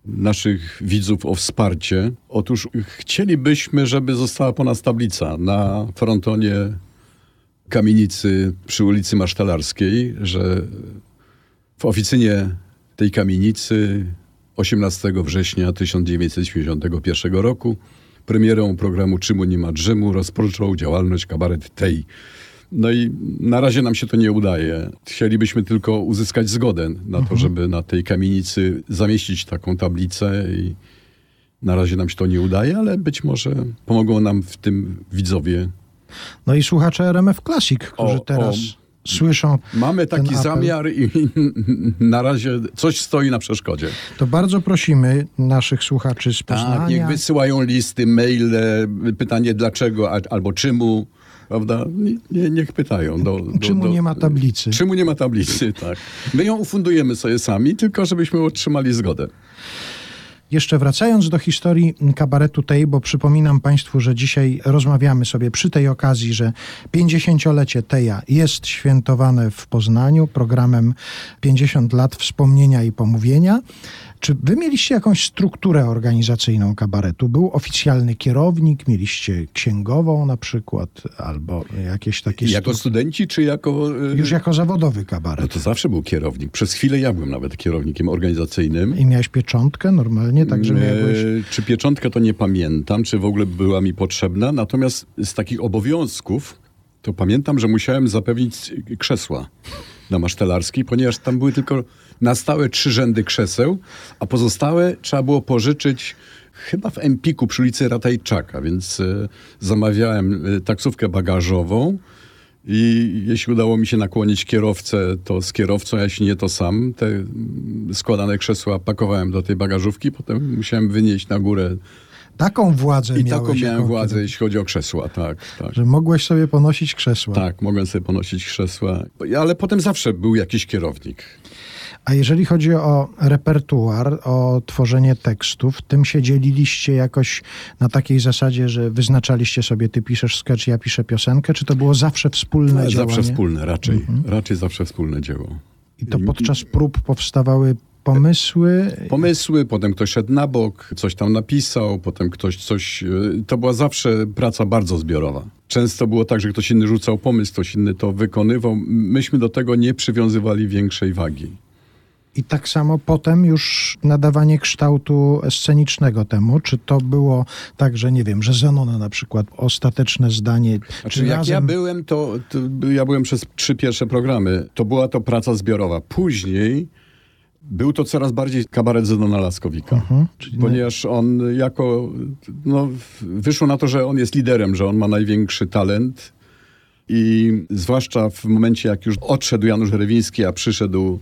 naszych widzów o wsparcie. Otóż chcielibyśmy, żeby została po nas tablica na frontonie kamienicy przy ulicy Masztalarskiej, że w oficynie tej kamienicy 18 września 1991 roku premierą programu Czymu nie ma Drzymu rozpoczął działalność kabaret tej. No i na razie nam się to nie udaje. Chcielibyśmy tylko uzyskać zgodę na to, żeby na tej kamienicy zamieścić taką tablicę i na razie nam się to nie udaje, ale być może pomogą nam w tym widzowie No i słuchacze RMF Classic, którzy O, teraz o. słyszą Mamy taki zamiar i na razie coś stoi na przeszkodzie. To bardzo prosimy naszych słuchaczy z Poznania. Tak, niech wysyłają listy, maile, pytanie dlaczego albo czemu, prawda? Nie, nie, niech pytają. Do, do, Czemu do, nie ma tablicy? Czemu nie ma tablicy, tak. My ją ufundujemy sobie sami, tylko żebyśmy otrzymali zgodę. Jeszcze wracając do historii kabaretu tej, bo przypominam Państwu, że dzisiaj rozmawiamy sobie przy tej okazji, że 50-lecie Teja jest świętowane w Poznaniu programem 50 lat wspomnienia i pomówienia. Czy wy mieliście jakąś strukturę organizacyjną kabaretu? Był oficjalny kierownik, mieliście księgową na przykład, albo jakieś takie... Jako stru- studenci, czy jako... y, Już jako zawodowy No kabaret. to zawsze był kierownik. Przez chwilę ja byłem nawet kierownikiem organizacyjnym. I miałeś pieczątkę normalnie, także miałeś... E, Czy pieczątkę to nie pamiętam, czy w ogóle była mi potrzebna. Natomiast z takich obowiązków to pamiętam, że musiałem zapewnić krzesła na masztelarskiej, ponieważ tam były tylko na stałe trzy rzędy krzeseł, a pozostałe trzeba było pożyczyć chyba w Empiku przy ulicy Ratajczaka, więc e, zamawiałem e, taksówkę bagażową i jeśli udało mi się nakłonić kierowcę, to z kierowcą, jeśli nie, to sam. Te składane krzesła pakowałem do tej bagażówki, potem musiałem wynieść na górę. Taką władzę I taką miałem władzę, jeśli chodzi o krzesła, tak, tak. Że mogłeś sobie ponosić krzesła. Tak, mogłem sobie ponosić krzesła, ale potem zawsze był jakiś kierownik. A jeżeli chodzi o repertuar, o tworzenie tekstów, tym się dzieliliście jakoś na takiej zasadzie, że wyznaczaliście sobie, ty piszesz sketch, ja piszę piosenkę, czy to było zawsze wspólne Ale działanie? zawsze wspólne, raczej. Mhm. Raczej zawsze wspólne dzieło. I to podczas prób powstawały pomysły. Pomysły, potem ktoś szedł na bok, coś tam napisał, potem ktoś coś... y, To była zawsze praca bardzo zbiorowa. Często było tak, że ktoś inny rzucał pomysł, ktoś inny to wykonywał. Myśmy do tego nie przywiązywali większej wagi. I tak samo potem już nadawanie kształtu scenicznego temu. Czy to było tak, że nie wiem, że Zenona na przykład ostateczne zdanie, Znaczy, czy jak razem... ja byłem, to, to ja byłem przez trzy pierwsze programy. To była to praca zbiorowa. Później był to coraz bardziej kabaret Zenona Laskowika. Mhm, Ponieważ on jako, no, wyszło na to, że on jest liderem, że on ma największy talent i zwłaszcza w momencie, jak już odszedł Janusz Rewiński, a przyszedł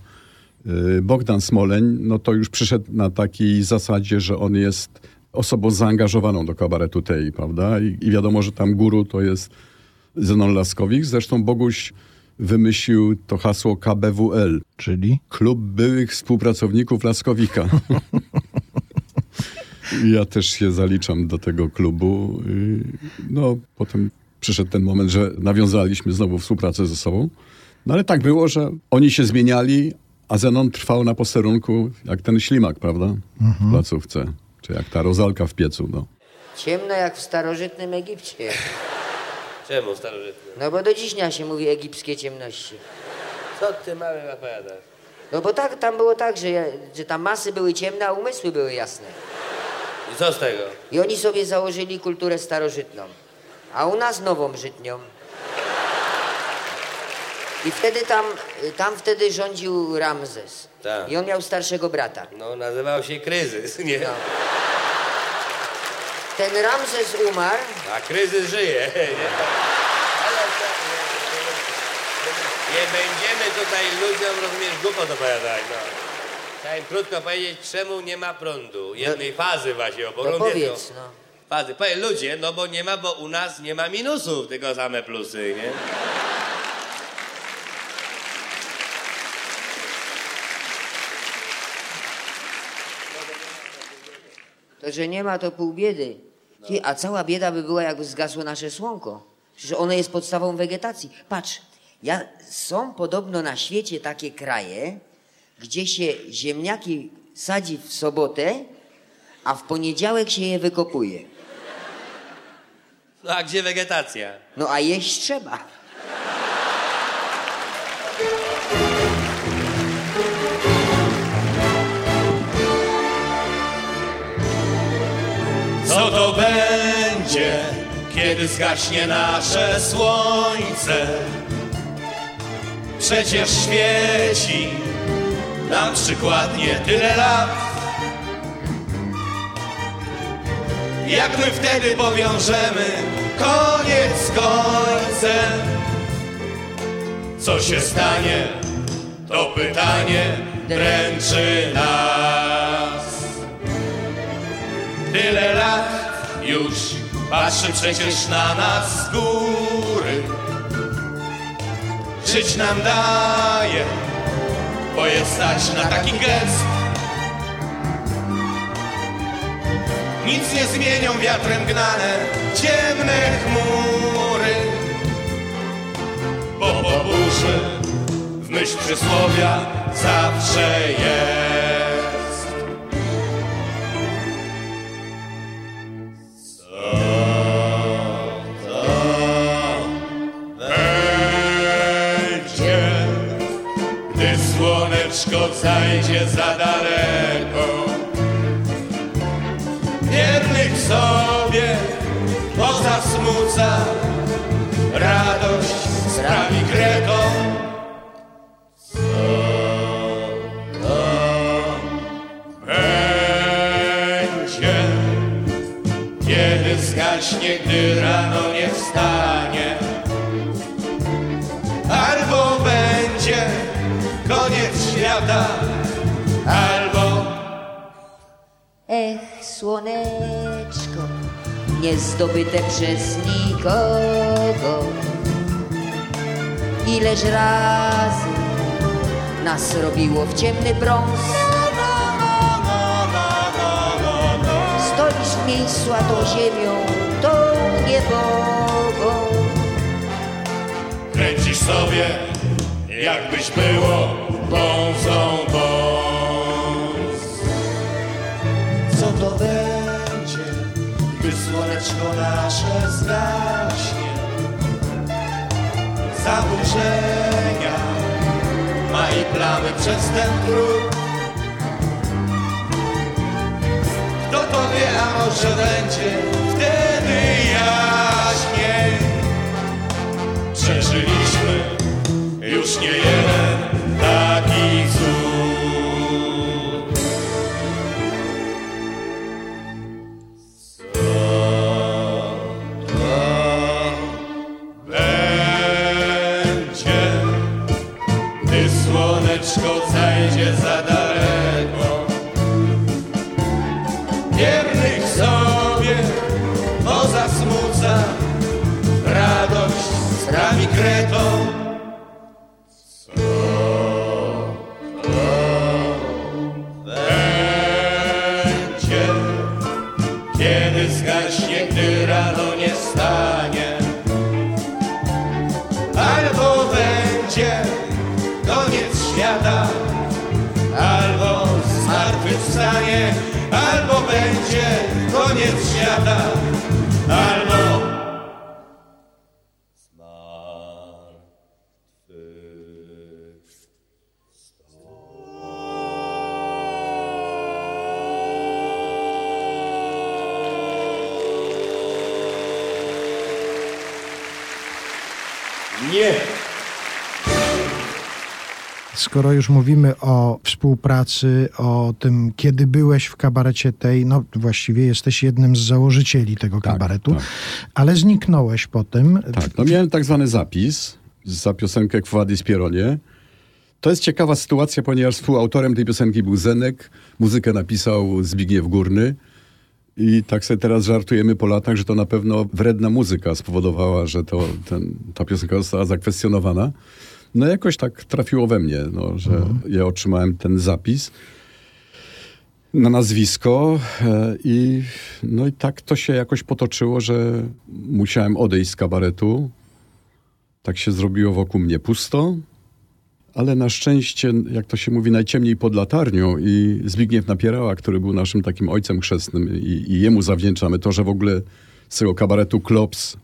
Bogdan Smoleń, no to już przyszedł na takiej zasadzie, że on jest osobą zaangażowaną do kabaretu tej, prawda? I, i wiadomo, że tam guru to jest Zenon Laskowik. Zresztą Boguś wymyślił to hasło KBWL, Czyli? Klub Byłych Współpracowników Laskowika. ja też się zaliczam do tego klubu. I, No, potem przyszedł ten moment, że nawiązaliśmy znowu współpracę ze sobą. No ale tak było, że oni się zmieniali, a Zenon trwał na posterunku jak ten ślimak, prawda? W placówce. Czy jak ta rozalka w piecu, no. Ciemno jak w starożytnym Egipcie. Czemu starożytny? No bo do dziś dnia się mówi egipskie ciemności. Co ty mały opowiadasz? No bo tak, tam było tak, że, ja- że tam masy były ciemne, a umysły były jasne. I co z tego? I oni sobie założyli kulturę starożytną, a u nas nową żytnią. I wtedy tam, tam wtedy rządził Ramzes. Tak. I on miał starszego brata. No, nazywał się kryzys, nie? No. Ten Ramzes umarł, A kryzys żyje, nie? To, nie, będziemy tutaj ludziom, rozumiesz, głupot opowiadać, no. Chciałem krótko powiedzieć, czemu nie ma prądu. Jednej fazy właśnie, bo to prąd jest, powiedz, no. Fazy. Powiedz ludzie, no bo nie ma, bo u nas nie ma minusów, tylko same plusy, nie? To, że nie ma, to pół biedy. Ty, a cała bieda by była, jakby zgasło nasze słonko. Przecież ono jest podstawą wegetacji. Patrz, ja, są podobno na świecie takie kraje, gdzie się ziemniaki sadzi w sobotę, a w poniedziałek się je wykopuje. No a gdzie wegetacja? No a jeść trzeba. Co to będzie, kiedy zgaśnie nasze słońce? Przecież świeci nam przykładnie tyle lat. Jak my wtedy powiążemy koniec końcem. Co się stanie, to pytanie dręczy nas. Tyle lat już patrzy przecież na nas z góry. Żyć nam daje, bo jest stać na taki gest. Nic nie zmienią wiatrem gnane ciemne chmury. Bo po burzy w myśl przysłowia zawsze jest. Słoneczko zajdzie za daleko? wiernych sobie pozasmuca radość sprawi to będzie, kiedy zgaśnie, gdy niezdobyte przez nikogo. Ileż razy nas robiło w ciemny brąz. Stoisz w miejscu, a tą ziemią, tą niebogą. Kręcisz sobie, jakbyś było bązą bąz. Co to będzie, słoneczko nasze zgaśnie? Zaburzenia ma i plamy przez ten próg. Kto to wie, a może będzie wtedy jaśniej. Przeżyliśmy już nie jeden już mówimy o współpracy, o tym, kiedy byłeś w kabarecie tej, no właściwie jesteś jednym z założycieli tego Tak, kabaretu, tak. ale zniknąłeś potem. Tak, no miałem tak zwany zapis za piosenkę Kwadis Pieronie. To jest ciekawa sytuacja, ponieważ współautorem tej piosenki był Zenek, muzykę napisał Zbigniew Górny i tak sobie teraz żartujemy po latach, że to na pewno wredna muzyka spowodowała, że to, ten, ta piosenka została zakwestionowana. No jakoś tak trafiło we mnie, no, że ja otrzymałem ten zapis na nazwisko e, i no i tak to się jakoś potoczyło, że musiałem odejść z kabaretu. Tak się zrobiło wokół mnie pusto, ale na szczęście, jak to się mówi, najciemniej pod latarnią i Zbigniew Napierała, który był naszym takim ojcem chrzestnym i, i jemu zawdzięczamy to, że w ogóle z tego kabaretu Klops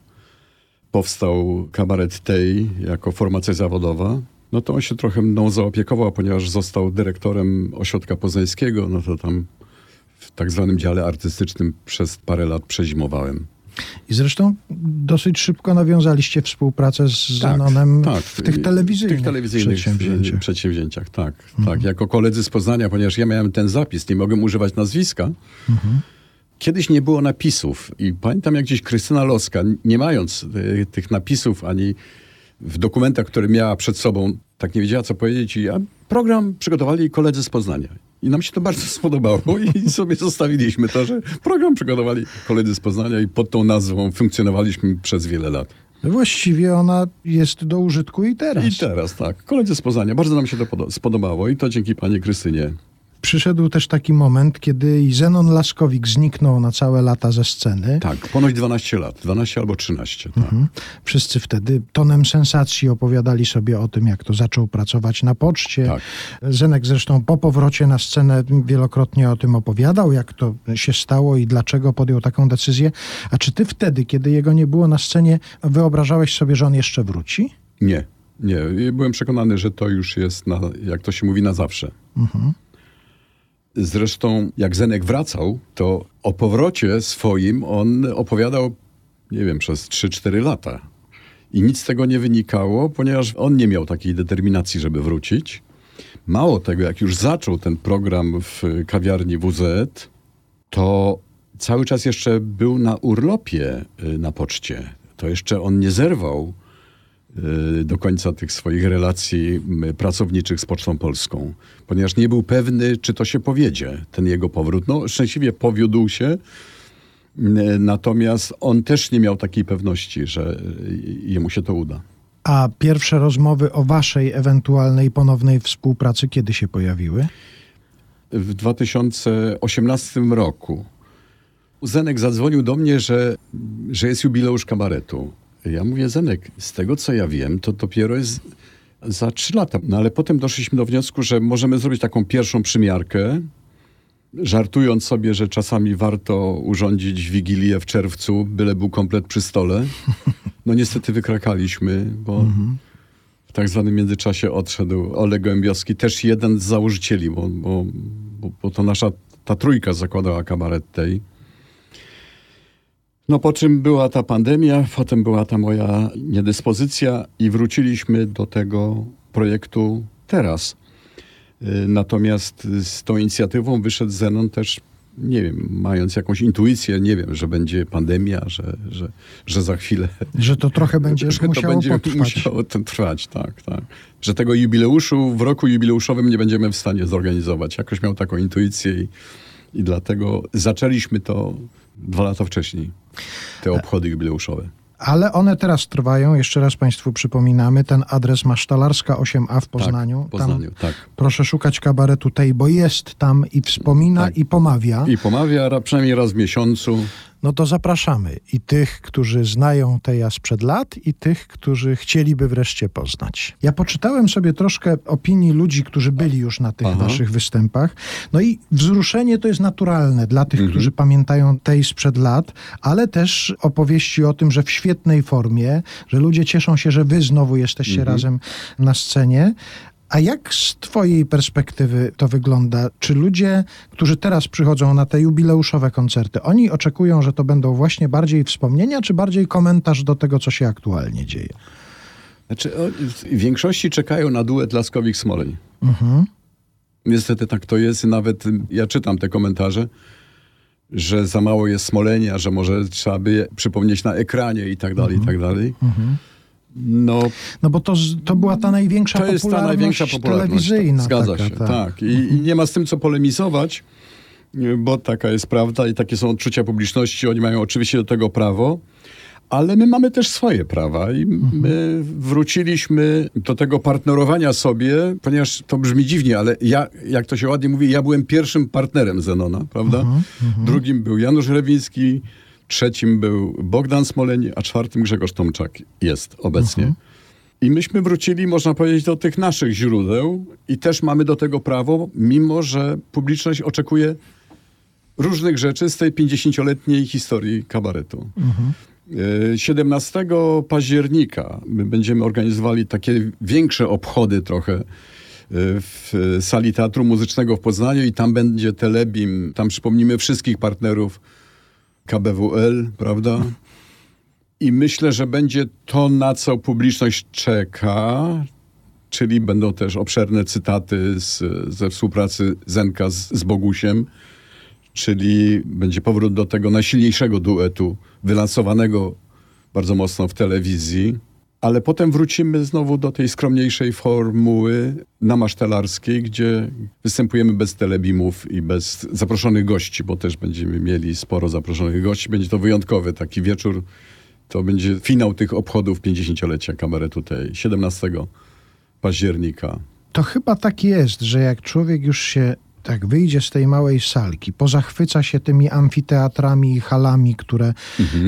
powstał kabaret tej jako formacja zawodowa. No to on się trochę mną zaopiekował, ponieważ został dyrektorem ośrodka poznańskiego, no to tam w tak zwanym dziale artystycznym przez parę lat przezimowałem. I zresztą dosyć szybko nawiązaliście współpracę z Zenonem w tych telewizyjnych, tych telewizyjnych przedsięwzięciach. przedsięwciach. tak, tak. Jako koledzy z Poznania, ponieważ ja miałem ten zapis, nie mogłem używać nazwiska, kiedyś nie było napisów i pamiętam jak gdzieś Krystyna Loska, nie mając y, tych napisów ani w dokumentach, które miała przed sobą, tak nie wiedziała co powiedzieć i a program przygotowali koledzy z Poznania. I nam się to bardzo spodobało i sobie zostawiliśmy to, że program przygotowali koledzy z Poznania i pod tą nazwą funkcjonowaliśmy przez wiele lat. Właściwie ona jest do użytku i teraz. I teraz tak, koledzy z Poznania, bardzo nam się to podo- spodobało i to dzięki pani Krystynie. Przyszedł też taki moment, kiedy i Zenon Laskowik zniknął na całe lata ze sceny. Tak, ponoć 12 lat, 12 albo 13. Tak. Mhm. Wszyscy wtedy tonem sensacji opowiadali sobie o tym, jak to zaczął pracować na poczcie. Tak. Zenek zresztą po powrocie na scenę wielokrotnie o tym opowiadał, jak to się stało i dlaczego podjął taką decyzję. A czy ty wtedy, kiedy jego nie było na scenie, wyobrażałeś sobie, że on jeszcze wróci? Nie, nie. Byłem przekonany, że to już jest, na, jak to się mówi, na zawsze. Zresztą, jak Zenek wracał, to o powrocie swoim on opowiadał, nie wiem, przez 3-4 lata. I nic z tego nie wynikało, ponieważ on nie miał takiej determinacji, żeby wrócić. Mało tego, jak już zaczął ten program w kawiarni WZ, to cały czas jeszcze był na urlopie y, na poczcie. To jeszcze on nie zerwał do końca tych swoich relacji pracowniczych z Pocztą Polską, ponieważ nie był pewny, czy to się powiedzie, ten jego powrót. No, szczęśliwie powiódł się, natomiast on też nie miał takiej pewności, że y, jemu się to uda. A pierwsze rozmowy o waszej ewentualnej ponownej współpracy kiedy się pojawiły? w 2018 roku Zenek zadzwonił do mnie, że, że jest jubileusz kabaretu. Ja mówię, Zenek, z tego co ja wiem, to dopiero jest za trzy lata. No ale potem doszliśmy do wniosku, że możemy zrobić taką pierwszą przymiarkę, żartując sobie, że czasami warto urządzić wigilię w czerwcu, byle był komplet przy stole. No niestety wykrakaliśmy, bo w tak zwanym międzyczasie odszedł Oleg Gołębiowski, też jeden z założycieli, bo, bo, bo, to nasza, ta trójka zakładała kabaret tej. No po czym była ta pandemia, potem była ta moja niedyspozycja i wróciliśmy do tego projektu teraz. Y, Natomiast z tą inicjatywą wyszedł Zenon też, nie wiem, mając jakąś intuicję, nie wiem, że będzie pandemia, że, że, że za chwilę Że to trochę będzie że to musiało będzie potrwać. musiało to trwać, tak, tak. Że tego jubileuszu w roku jubileuszowym nie będziemy w stanie zorganizować. Jakoś miał taką intuicję i, i dlatego zaczęliśmy to dwa lata wcześniej, te obchody jubileuszowe. Ale one teraz trwają. Jeszcze raz Państwu przypominamy. Ten adres ma Sztalarska 8A w Poznaniu. Tak, Poznaniu, Tam tak. proszę szukać kabaretu tej, bo jest tam i wspomina Tak. i pomawia. I pomawia przynajmniej raz w miesiącu. No to zapraszamy i tych, którzy znają Teja sprzed lat i tych, którzy chcieliby wreszcie poznać. Ja poczytałem sobie troszkę opinii ludzi, którzy byli już na tych Aha. waszych występach. No i wzruszenie to jest naturalne dla tych, Mhm. którzy pamiętają Tej sprzed lat, ale też opowieści o tym, że w świetnej formie, że ludzie cieszą się, że wy znowu jesteście Mhm. razem na scenie. A jak z Twojej perspektywy to wygląda? Czy ludzie, którzy teraz przychodzą na te jubileuszowe koncerty, oni oczekują, że to będą właśnie bardziej wspomnienia, czy bardziej komentarz do tego, co się aktualnie dzieje? Znaczy, w większości czekają na duet Laskowik-Smoleń. Mhm. Niestety tak to jest. Nawet y, ja czytam te komentarze, że za mało jest Smolenia, że może trzeba by je przypomnieć na ekranie i tak dalej, i tak dalej. No, No bo to, to była ta największa to jest ta popularność największa popularność. telewizyjna. Zgadza taka, się, tak. tak. I, I nie ma z tym co polemizować, bo taka jest prawda i takie są odczucia publiczności. Oni mają oczywiście do tego prawo. Ale my mamy też swoje prawa i my wróciliśmy do tego partnerowania sobie, ponieważ to brzmi dziwnie, ale ja, jak to się ładnie mówi, ja byłem pierwszym partnerem Zenona, prawda? Drugim był Janusz Rewiński, trzecim był Bogdan Smoleń, a czwartym Grzegorz Tomczak jest obecnie. I myśmy wrócili, można powiedzieć, do tych naszych źródeł i też mamy do tego prawo, mimo że publiczność oczekuje różnych rzeczy z tej 50-letniej historii kabaretu. E, 17 października my będziemy organizowali takie większe obchody trochę e, w sali Teatru Muzycznego w Poznaniu i tam będzie Telebim, tam przypomnimy wszystkich partnerów KBWL, prawda? I myślę, że będzie to, na co publiczność czeka, czyli będą też obszerne cytaty z, ze współpracy Zenka z, z Bogusiem, czyli będzie powrót do tego najsilniejszego duetu, wylansowanego bardzo mocno w telewizji, ale potem wrócimy znowu do tej skromniejszej formuły na masztelarskiej, gdzie występujemy bez telebimów i bez zaproszonych gości, bo też będziemy mieli sporo zaproszonych gości. Będzie to wyjątkowy taki wieczór. To będzie finał tych obchodów 50-lecia kabaretu tej 17 października. To chyba tak jest, że jak człowiek już się tak wyjdzie z tej małej salki, pozachwyca się tymi amfiteatrami i halami, które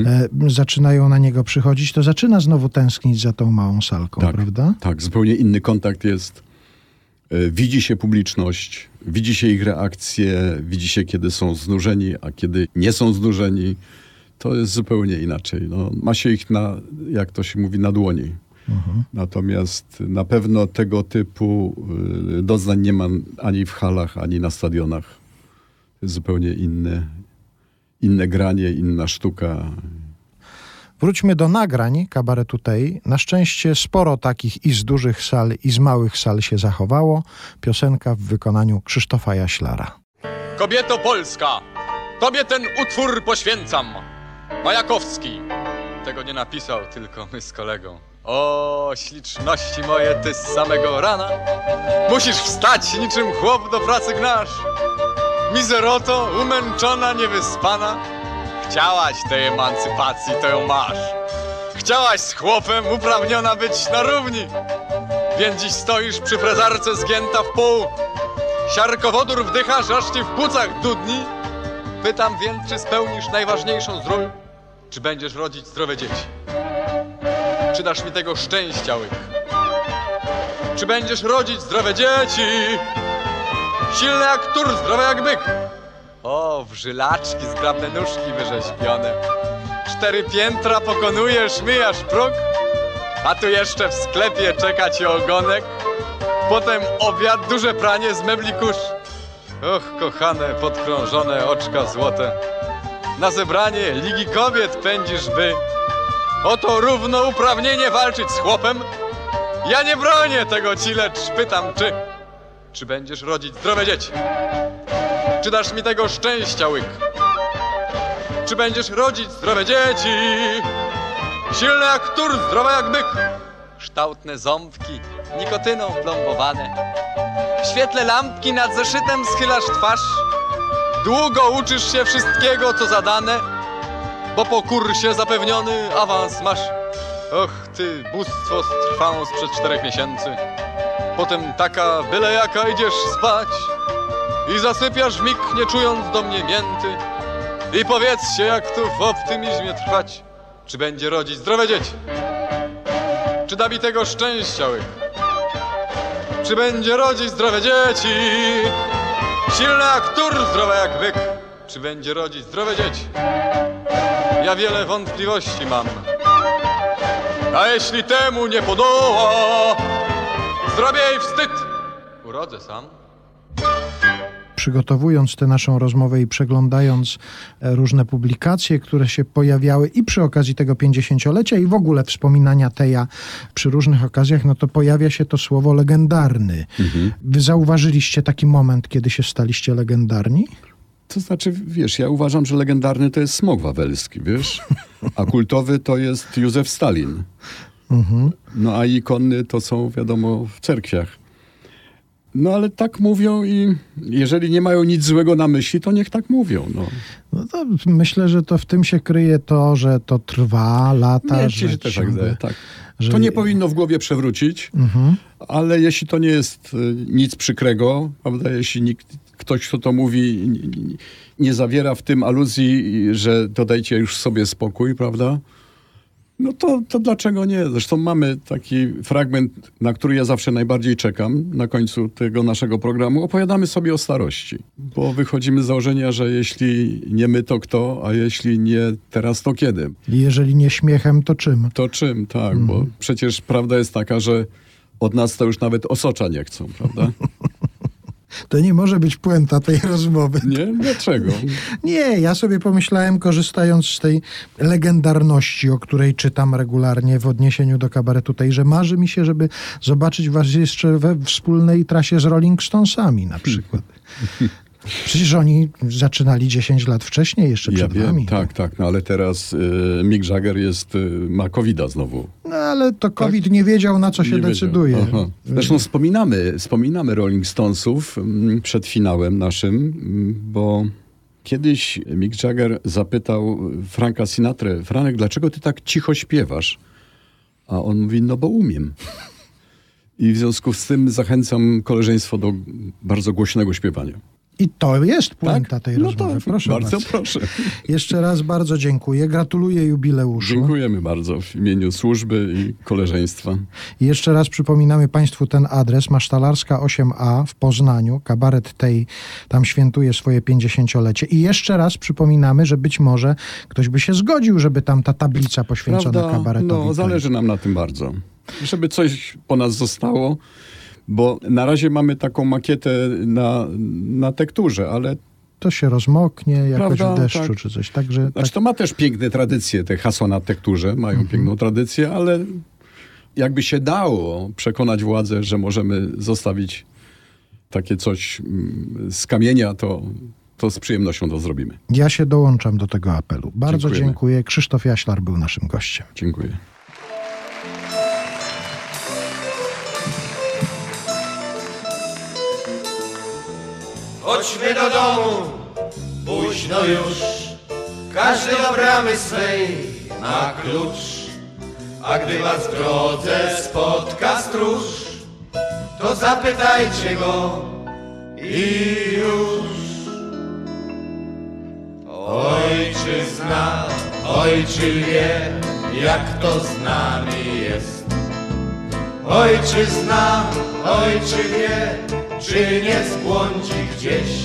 e, zaczynają na niego przychodzić, to zaczyna znowu tęsknić za tą małą salką, Tak, prawda? tak, zupełnie inny kontakt jest. E, Widzi się publiczność, widzi się ich reakcje, widzi się, kiedy są znużeni, a kiedy nie są znużeni. To jest zupełnie inaczej. No, ma się ich na, jak to się mówi, na dłoni. Natomiast na pewno tego typu y, doznań nie ma ani w halach, ani na stadionach. To jest zupełnie inne, inne granie, inna sztuka. Wróćmy do nagrań kabaretu tej. Na szczęście sporo takich i z dużych sal, i z małych sal się zachowało. Piosenka w wykonaniu Krzysztofa Jaślara. Kobieto Polska, tobie ten utwór poświęcam. Majakowski. Tego nie napisał, tylko my z kolegą. O, śliczności moje, ty z samego rana musisz wstać niczym chłop do pracy gnasz. Mizeroto, umęczona, niewyspana, chciałaś tej emancypacji, to ją masz. Chciałaś z chłopem uprawniona być na równi, więc dziś stoisz przy frezarce zgięta w pół. Siarkowodór wdychasz, aż ci w płucach dudni. Pytam więc, czy spełnisz najważniejszą z ról? Czy będziesz rodzić zdrowe dzieci? Czy dasz mi tego szczęścia łyk? Czy będziesz rodzić zdrowe dzieci? Silne jak tur, zdrowe jak byk. O, w żylaczki, zgrabne nóżki wyrzeźbione. Cztery piętra pokonujesz, myjasz próg. A tu jeszcze w sklepie czeka ci ogonek. Potem obiad, duże pranie z mebli kurz. Och, kochane, podkrążone oczka złote. Na zebranie Ligi Kobiet pędzisz by. Oto równouprawnienie walczyć z chłopem. Ja nie bronię tego ci, lecz pytam, czy... Czy będziesz rodzić zdrowe dzieci? Czy dasz mi tego szczęścia łyk? Czy będziesz rodzić zdrowe dzieci? Silne jak tur, zdrowe jak byk. Kształtne ząbki, nikotyną plombowane. W świetle lampki nad zeszytem schylasz twarz. Długo uczysz się wszystkiego, co zadane, bo po kursie zapewniony awans masz. Och, ty bóstwo z trwałą sprzed czterech miesięcy. Potem taka byle jaka idziesz spać i zasypiasz mig, nie czując do mnie mięty. I powiedzcie, jak tu w optymizmie trwać, czy będzie rodzić zdrowe dzieci? Czy da mi tego szczęścia łyk? Czy będzie rodzić zdrowe dzieci? Silne jak tur, zdrowe jak byk. Czy będzie rodzić zdrowe dzieci? Ja wiele wątpliwości mam. A jeśli temu nie podoła, zrobię jej wstyd. Urodzę sam. przygotowując tę naszą rozmowę i przeglądając e, różne publikacje, które się pojawiały i przy okazji tego 50-lecia i w ogóle wspominania Teja przy różnych okazjach, no to pojawia się to słowo legendarny. Wy zauważyliście taki moment, kiedy się staliście legendarni? To znaczy, wiesz, ja uważam, że legendarny to jest smog wawelski, wiesz? A kultowy to jest Józef Stalin. No a ikonny to są, wiadomo, w cerkwiach. No ale tak mówią i jeżeli nie mają nic złego na myśli, to niech tak mówią. No. No to myślę, że to w tym się kryje to, że to trwa lata, Mnie że się też tak zdaje, tak. że- To nie powinno w głowie przewrócić, ale jeśli to nie jest y, nic przykrego, prawda, jeśli nikt, ktoś, kto to mówi, nie, nie- zawiera w tym aluzji, że dodajcie już sobie spokój, prawda, no to, to dlaczego nie? Zresztą mamy taki fragment, na który ja zawsze najbardziej czekam na końcu tego naszego programu. Opowiadamy sobie o starości, bo wychodzimy z założenia, że jeśli nie my, to kto, a jeśli nie teraz, to kiedy? Jeżeli nie śmiechem, to czym? To czym, tak, bo przecież prawda jest taka, że od nas to już nawet osocza nie chcą, prawda? To nie może być puenta tej rozmowy. Nie? Dlaczego? Nie, ja sobie pomyślałem, korzystając z tej legendarności, o której czytam regularnie w odniesieniu do kabaretu tej, że marzy mi się, żeby zobaczyć was jeszcze we wspólnej trasie z Rolling Stonesami na przykład. Przecież oni zaczynali 10 lat wcześniej, jeszcze przed wami. tak, tak, no ale teraz y, Mick Jagger jest, y, ma covid znowu. No ale to COVID nie wiedział, na co się Tak? Nie decyduje. Aha. Zresztą wspominamy, wspominamy Rolling Stonesów mm, przed finałem naszym, mm, bo kiedyś Mick Jagger zapytał Franka Sinatrę, Franek, dlaczego ty tak cicho śpiewasz? A on mówi, no bo umiem. I w związku z tym zachęcam koleżeństwo do bardzo głośnego śpiewania. I to jest puenta tej No rozmowy. tak, proszę bardzo proszę. Jeszcze raz bardzo dziękuję. Gratuluję jubileuszu. Dziękujemy bardzo w imieniu służby i koleżeństwa. I jeszcze raz przypominamy Państwu ten adres. Masztalarska 8A w Poznaniu. Kabaret tej tam świętuje swoje 50-lecie. I jeszcze raz przypominamy, że być może ktoś by się zgodził, żeby tam ta tablica poświęcona kabaretowi. No, zależy nam na tym bardzo. Żeby coś po nas zostało, bo na razie mamy taką makietę na, na tekturze, ale To się rozmoknie jakoś Prawda, w deszczu tak. czy coś. Także znaczy tak, to ma też piękne tradycje, te hasła na tekturze mają Mhm. piękną tradycję, ale jakby się dało przekonać władzę, że możemy zostawić takie coś mm, z kamienia, to, to z przyjemnością to zrobimy. ja się dołączam do tego apelu. Bardzo Dziękujemy. dziękuję. Krzysztof Jaślar był naszym gościem. Dziękuję. Chodźmy do domu, późno już. Każdy do bramy swej ma klucz. A gdy was w drodze spotka stróż, to zapytajcie go i już. Ojczyzna, ojczy wie, jak to z nami jest. Ojczyzna, ojczy wie, czy nie zbłądzi gdzieś.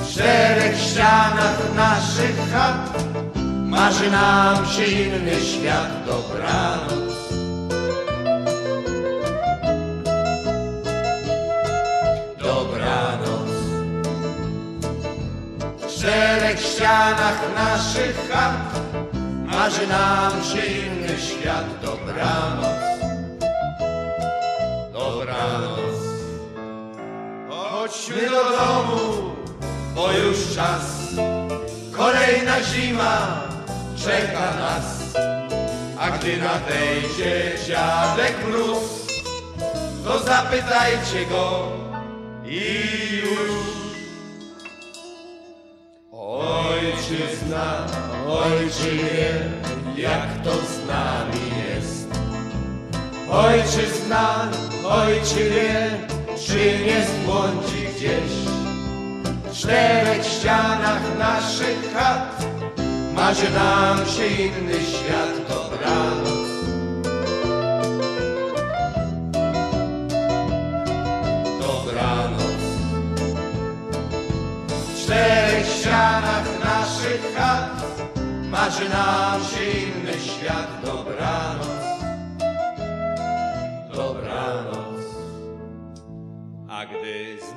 W ścianach naszych chat marzy nam się inny świat, dobranoc. Dobranoc. W czterech ścianach naszych chat marzy nam się inny świat. Dobranoc. Chodźmy do domu, bo już czas. Kolejna zima czeka nas. A gdy nadejdzie dziadek mróz, to zapytajcie go i już. Ojczyzna, ojczy wie, jak to z nami jest. Ojczyzna, ojczy wie, czy nie zbłądzi gdzieś. W czterech ścianach naszych chat marzy nam się inny świat, dobranoc. Dobranoc. W czterech ścianach naszych chat marzy nam się inny świat, dobranoc.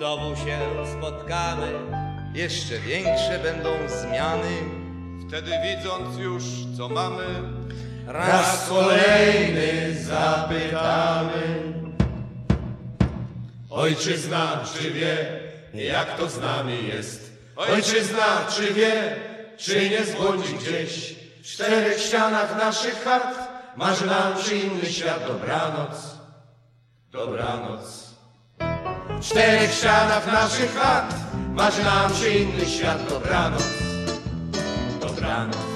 Znowu się spotkamy, jeszcze większe będą zmiany. Wtedy widząc już, co mamy, Raz kolejny zapytamy. Ojczyzna, czy wie, jak to z nami jest? Ojczyzna, czy wie, czy nie zbłądzi gdzieś? W czterech ścianach naszych chat marzy nam się inny świat, dobranoc. Dobranoc. W czterech ścianach naszych chat marzy nam się inny świat, dobranoc. Dobranoc.